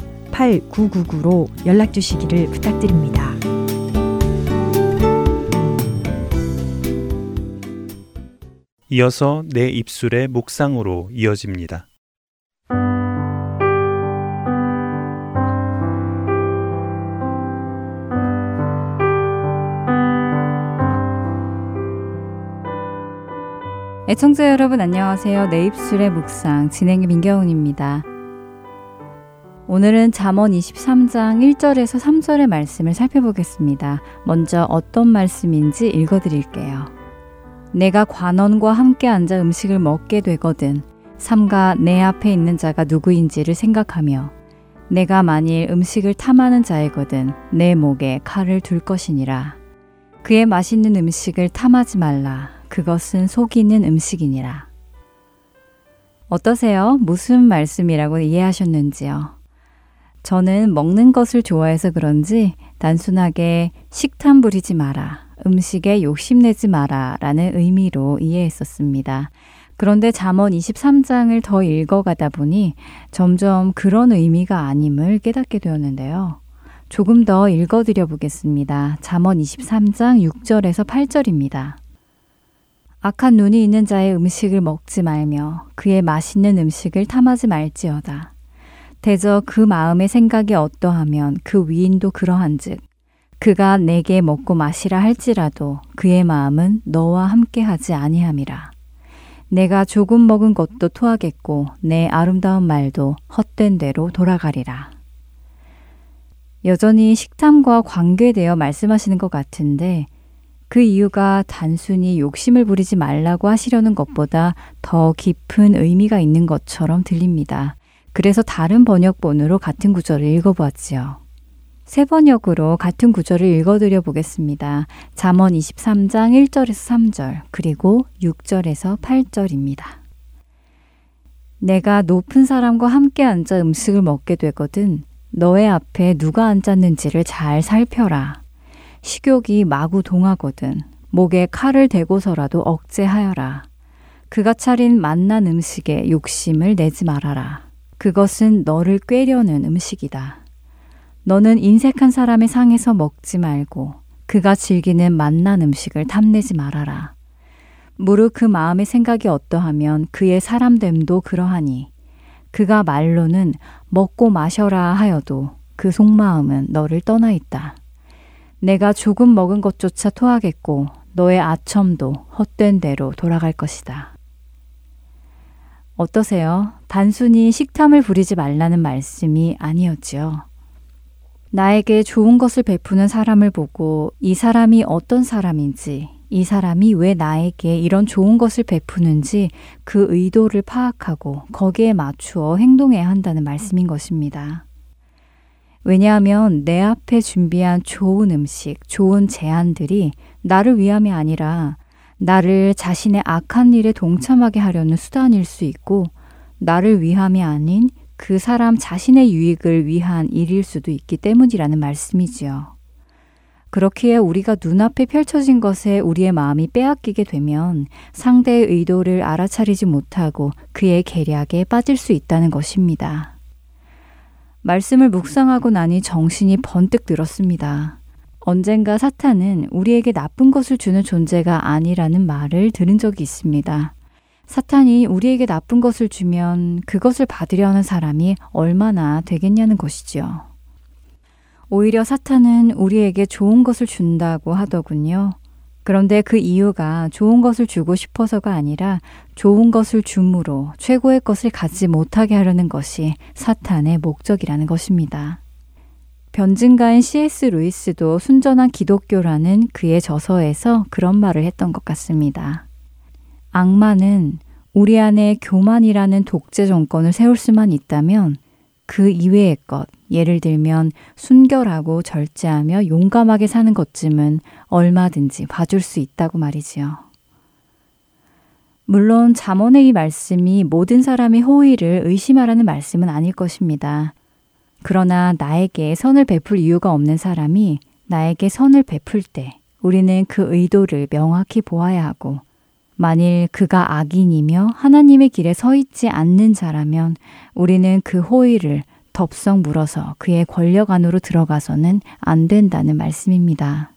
8999로 연락 주시기를 부탁드립니다. 이어서 내 입술의 묵상으로 이어집니다. 애청자 여러분 안녕하세요. 내 입술의 묵상 진행의 민경훈입니다. 오늘은 잠언 23장 1절에서 3절의 말씀을 살펴보겠습니다. 먼저 어떤 말씀인지 읽어 드릴게요. 내가 관원과 함께 앉아 음식을 먹게 되거든 삼가 내 앞에 있는 자가 누구인지를 생각하며 내가 만일 음식을 탐하는 자이거든 내 목에 칼을 둘 것이니라. 그의 맛있는 음식을 탐하지 말라. 그것은 속이는 음식이니라. 어떠세요? 무슨 말씀이라고 이해하셨는지요? 저는 먹는 것을 좋아해서 그런지 단순하게 식탐 부리지 마라, 음식에 욕심내지 마라 라는 의미로 이해했었습니다. 그런데 잠언 23장을 더 읽어가다 보니 점점 그런 의미가 아님을 깨닫게 되었는데요. 조금 더 읽어드려 보겠습니다. 잠언 23장 6절에서 8절입니다. 악한 눈이 있는 자의 음식을 먹지 말며 그의 맛있는 음식을 탐하지 말지어다. 대저 그 마음의 생각이 어떠하면 그 위인도 그러한즉 그가 내게 먹고 마시라 할지라도 그의 마음은 너와 함께 하지 아니함이라. 내가 조금 먹은 것도 토하겠고 내 아름다운 말도 헛된 대로 돌아가리라. 여전히 식탐과 관계되어 말씀하시는 것 같은데 그 이유가 단순히 욕심을 부리지 말라고 하시려는 것보다 더 깊은 의미가 있는 것처럼 들립니다. 그래서 다른 번역본으로 같은 구절을 읽어보았지요. 세 번역으로 같은 구절을 읽어드려 보겠습니다. 잠언 23장 1절에서 3절, 그리고 6절에서 8절입니다. 내가 높은 사람과 함께 앉아 음식을 먹게 되거든 너의 앞에 누가 앉았는지를 잘 살펴라. 식욕이 마구 동하거든 목에 칼을 대고서라도 억제하여라. 그가 차린 맛난 음식에 욕심을 내지 말아라. 그것은 너를 꿰려는 음식이다. 너는 인색한 사람의 상에서 먹지 말고 그가 즐기는 맛난 음식을 탐내지 말아라. 무릇 그 마음의 생각이 어떠하면 그의 사람됨도 그러하니 그가 말로는 먹고 마셔라 하여도 그 속마음은 너를 떠나 있다. 내가 조금 먹은 것조차 토하겠고 너의 아첨도 헛된 대로 돌아갈 것이다. 어떠세요? 단순히 식탐을 부리지 말라는 말씀이 아니었지요. 나에게 좋은 것을 베푸는 사람을 보고 이 사람이 어떤 사람인지, 이 사람이 왜 나에게 이런 좋은 것을 베푸는지 그 의도를 파악하고 거기에 맞추어 행동해야 한다는 말씀인 것입니다. 왜냐하면 내 앞에 준비한 좋은 음식, 좋은 제안들이 나를 위함이 아니라 나를 자신의 악한 일에 동참하게 하려는 수단일 수 있고 나를 위함이 아닌 그 사람 자신의 유익을 위한 일일 수도 있기 때문이라는 말씀이지요. 그렇기에 우리가 눈앞에 펼쳐진 것에 우리의 마음이 빼앗기게 되면 상대의 의도를 알아차리지 못하고 그의 계략에 빠질 수 있다는 것입니다. 말씀을 묵상하고 나니 정신이 번뜩 들었습니다. 언젠가 사탄은 우리에게 나쁜 것을 주는 존재가 아니라는 말을 들은 적이 있습니다. 사탄이 우리에게 나쁜 것을 주면 그것을 받으려 하는 사람이 얼마나 되겠냐는 것이지요. 오히려 사탄은 우리에게 좋은 것을 준다고 하더군요. 그런데 그 이유가 좋은 것을 주고 싶어서가 아니라 좋은 것을 줌으로 최고의 것을 갖지 못하게 하려는 것이 사탄의 목적이라는 것입니다. 변증가인 C.S. 루이스도 순전한 기독교라는 그의 저서에서 그런 말을 했던 것 같습니다. 악마는 우리 안에 교만이라는 독재 정권을 세울 수만 있다면 그 이외의 것, 예를 들면 순결하고 절제하며 용감하게 사는 것쯤은 얼마든지 봐줄 수 있다고 말이지요. 물론 잠언의 이 말씀이 모든 사람의 호의를 의심하라는 말씀은 아닐 것입니다. 그러나 나에게 선을 베풀 이유가 없는 사람이 나에게 선을 베풀 때 우리는 그 의도를 명확히 보아야 하고 만일 그가 악인이며 하나님의 길에 서 있지 않는 자라면 우리는 그 호의를 덥석 물어서 그의 권력 안으로 들어가서는 안 된다는 말씀입니다.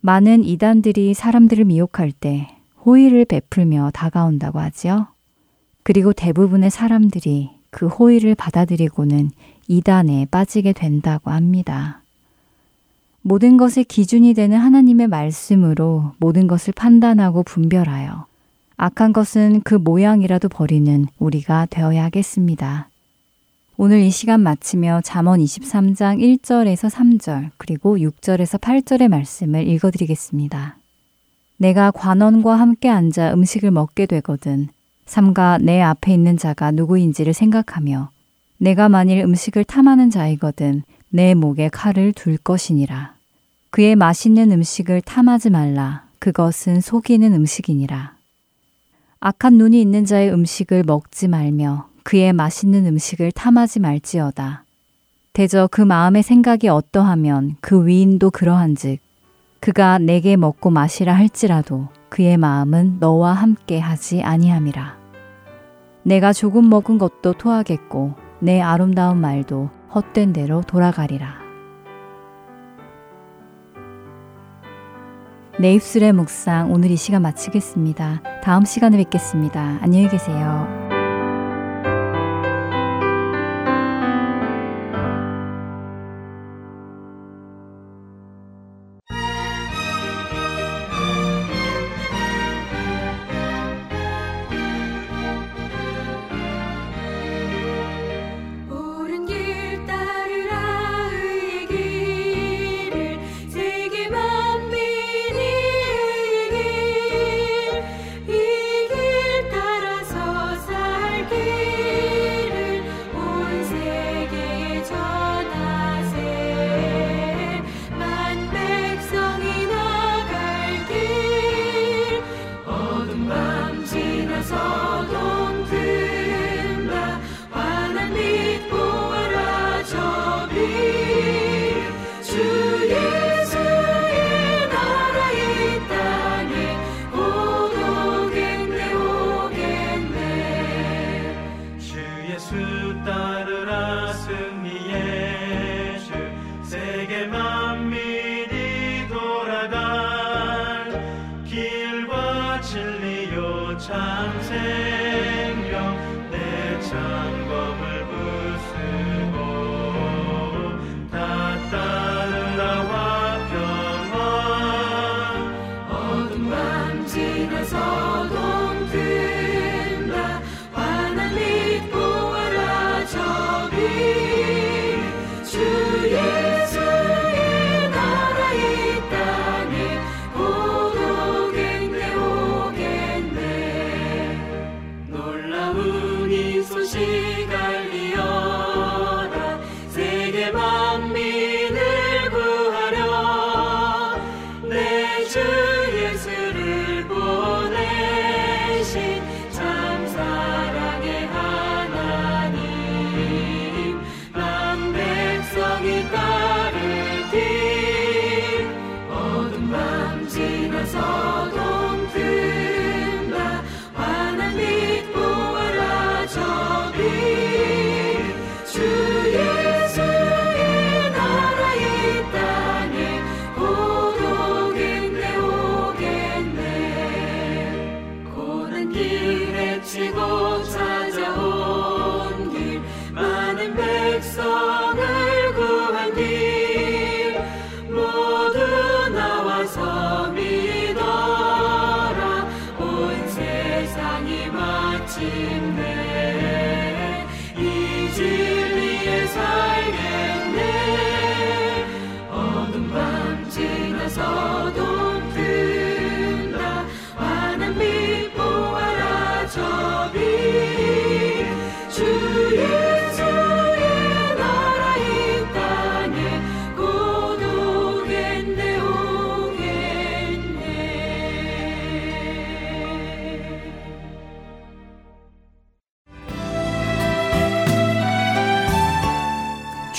많은 이단들이 사람들을 미혹할 때 호의를 베풀며 다가온다고 하지요. 그리고 대부분의 사람들이 그 호의를 받아들이고는 이단에 빠지게 된다고 합니다. 모든 것의 기준이 되는 하나님의 말씀으로 모든 것을 판단하고 분별하여 악한 것은 그 모양이라도 버리는 우리가 되어야겠습니다. 오늘 이 시간 마치며 잠언 23장 1절에서 3절 그리고 6절에서 8절의 말씀을 읽어드리겠습니다. 내가 관원과 함께 앉아 음식을 먹게 되거든 삼가 내 앞에 있는 자가 누구인지를 생각하며 내가 만일 음식을 탐하는 자이거든 내 목에 칼을 둘 것이니라. 그의 맛있는 음식을 탐하지 말라. 그것은 속이는 음식이니라. 악한 눈이 있는 자의 음식을 먹지 말며 그의 맛있는 음식을 탐하지 말지어다. 대저 그 마음의 생각이 어떠하면 그 위인도 그러한즉 그가 내게 먹고 마시라 할지라도 그의 마음은 너와 함께 하지 아니함이라. 내가 조금 먹은 것도 토하겠고 내 아름다운 말도 헛된 대로 돌아가리라. 내 입술의 묵상 오늘 이 시간 마치겠습니다. 다음 시간에 뵙겠습니다. 안녕히 계세요.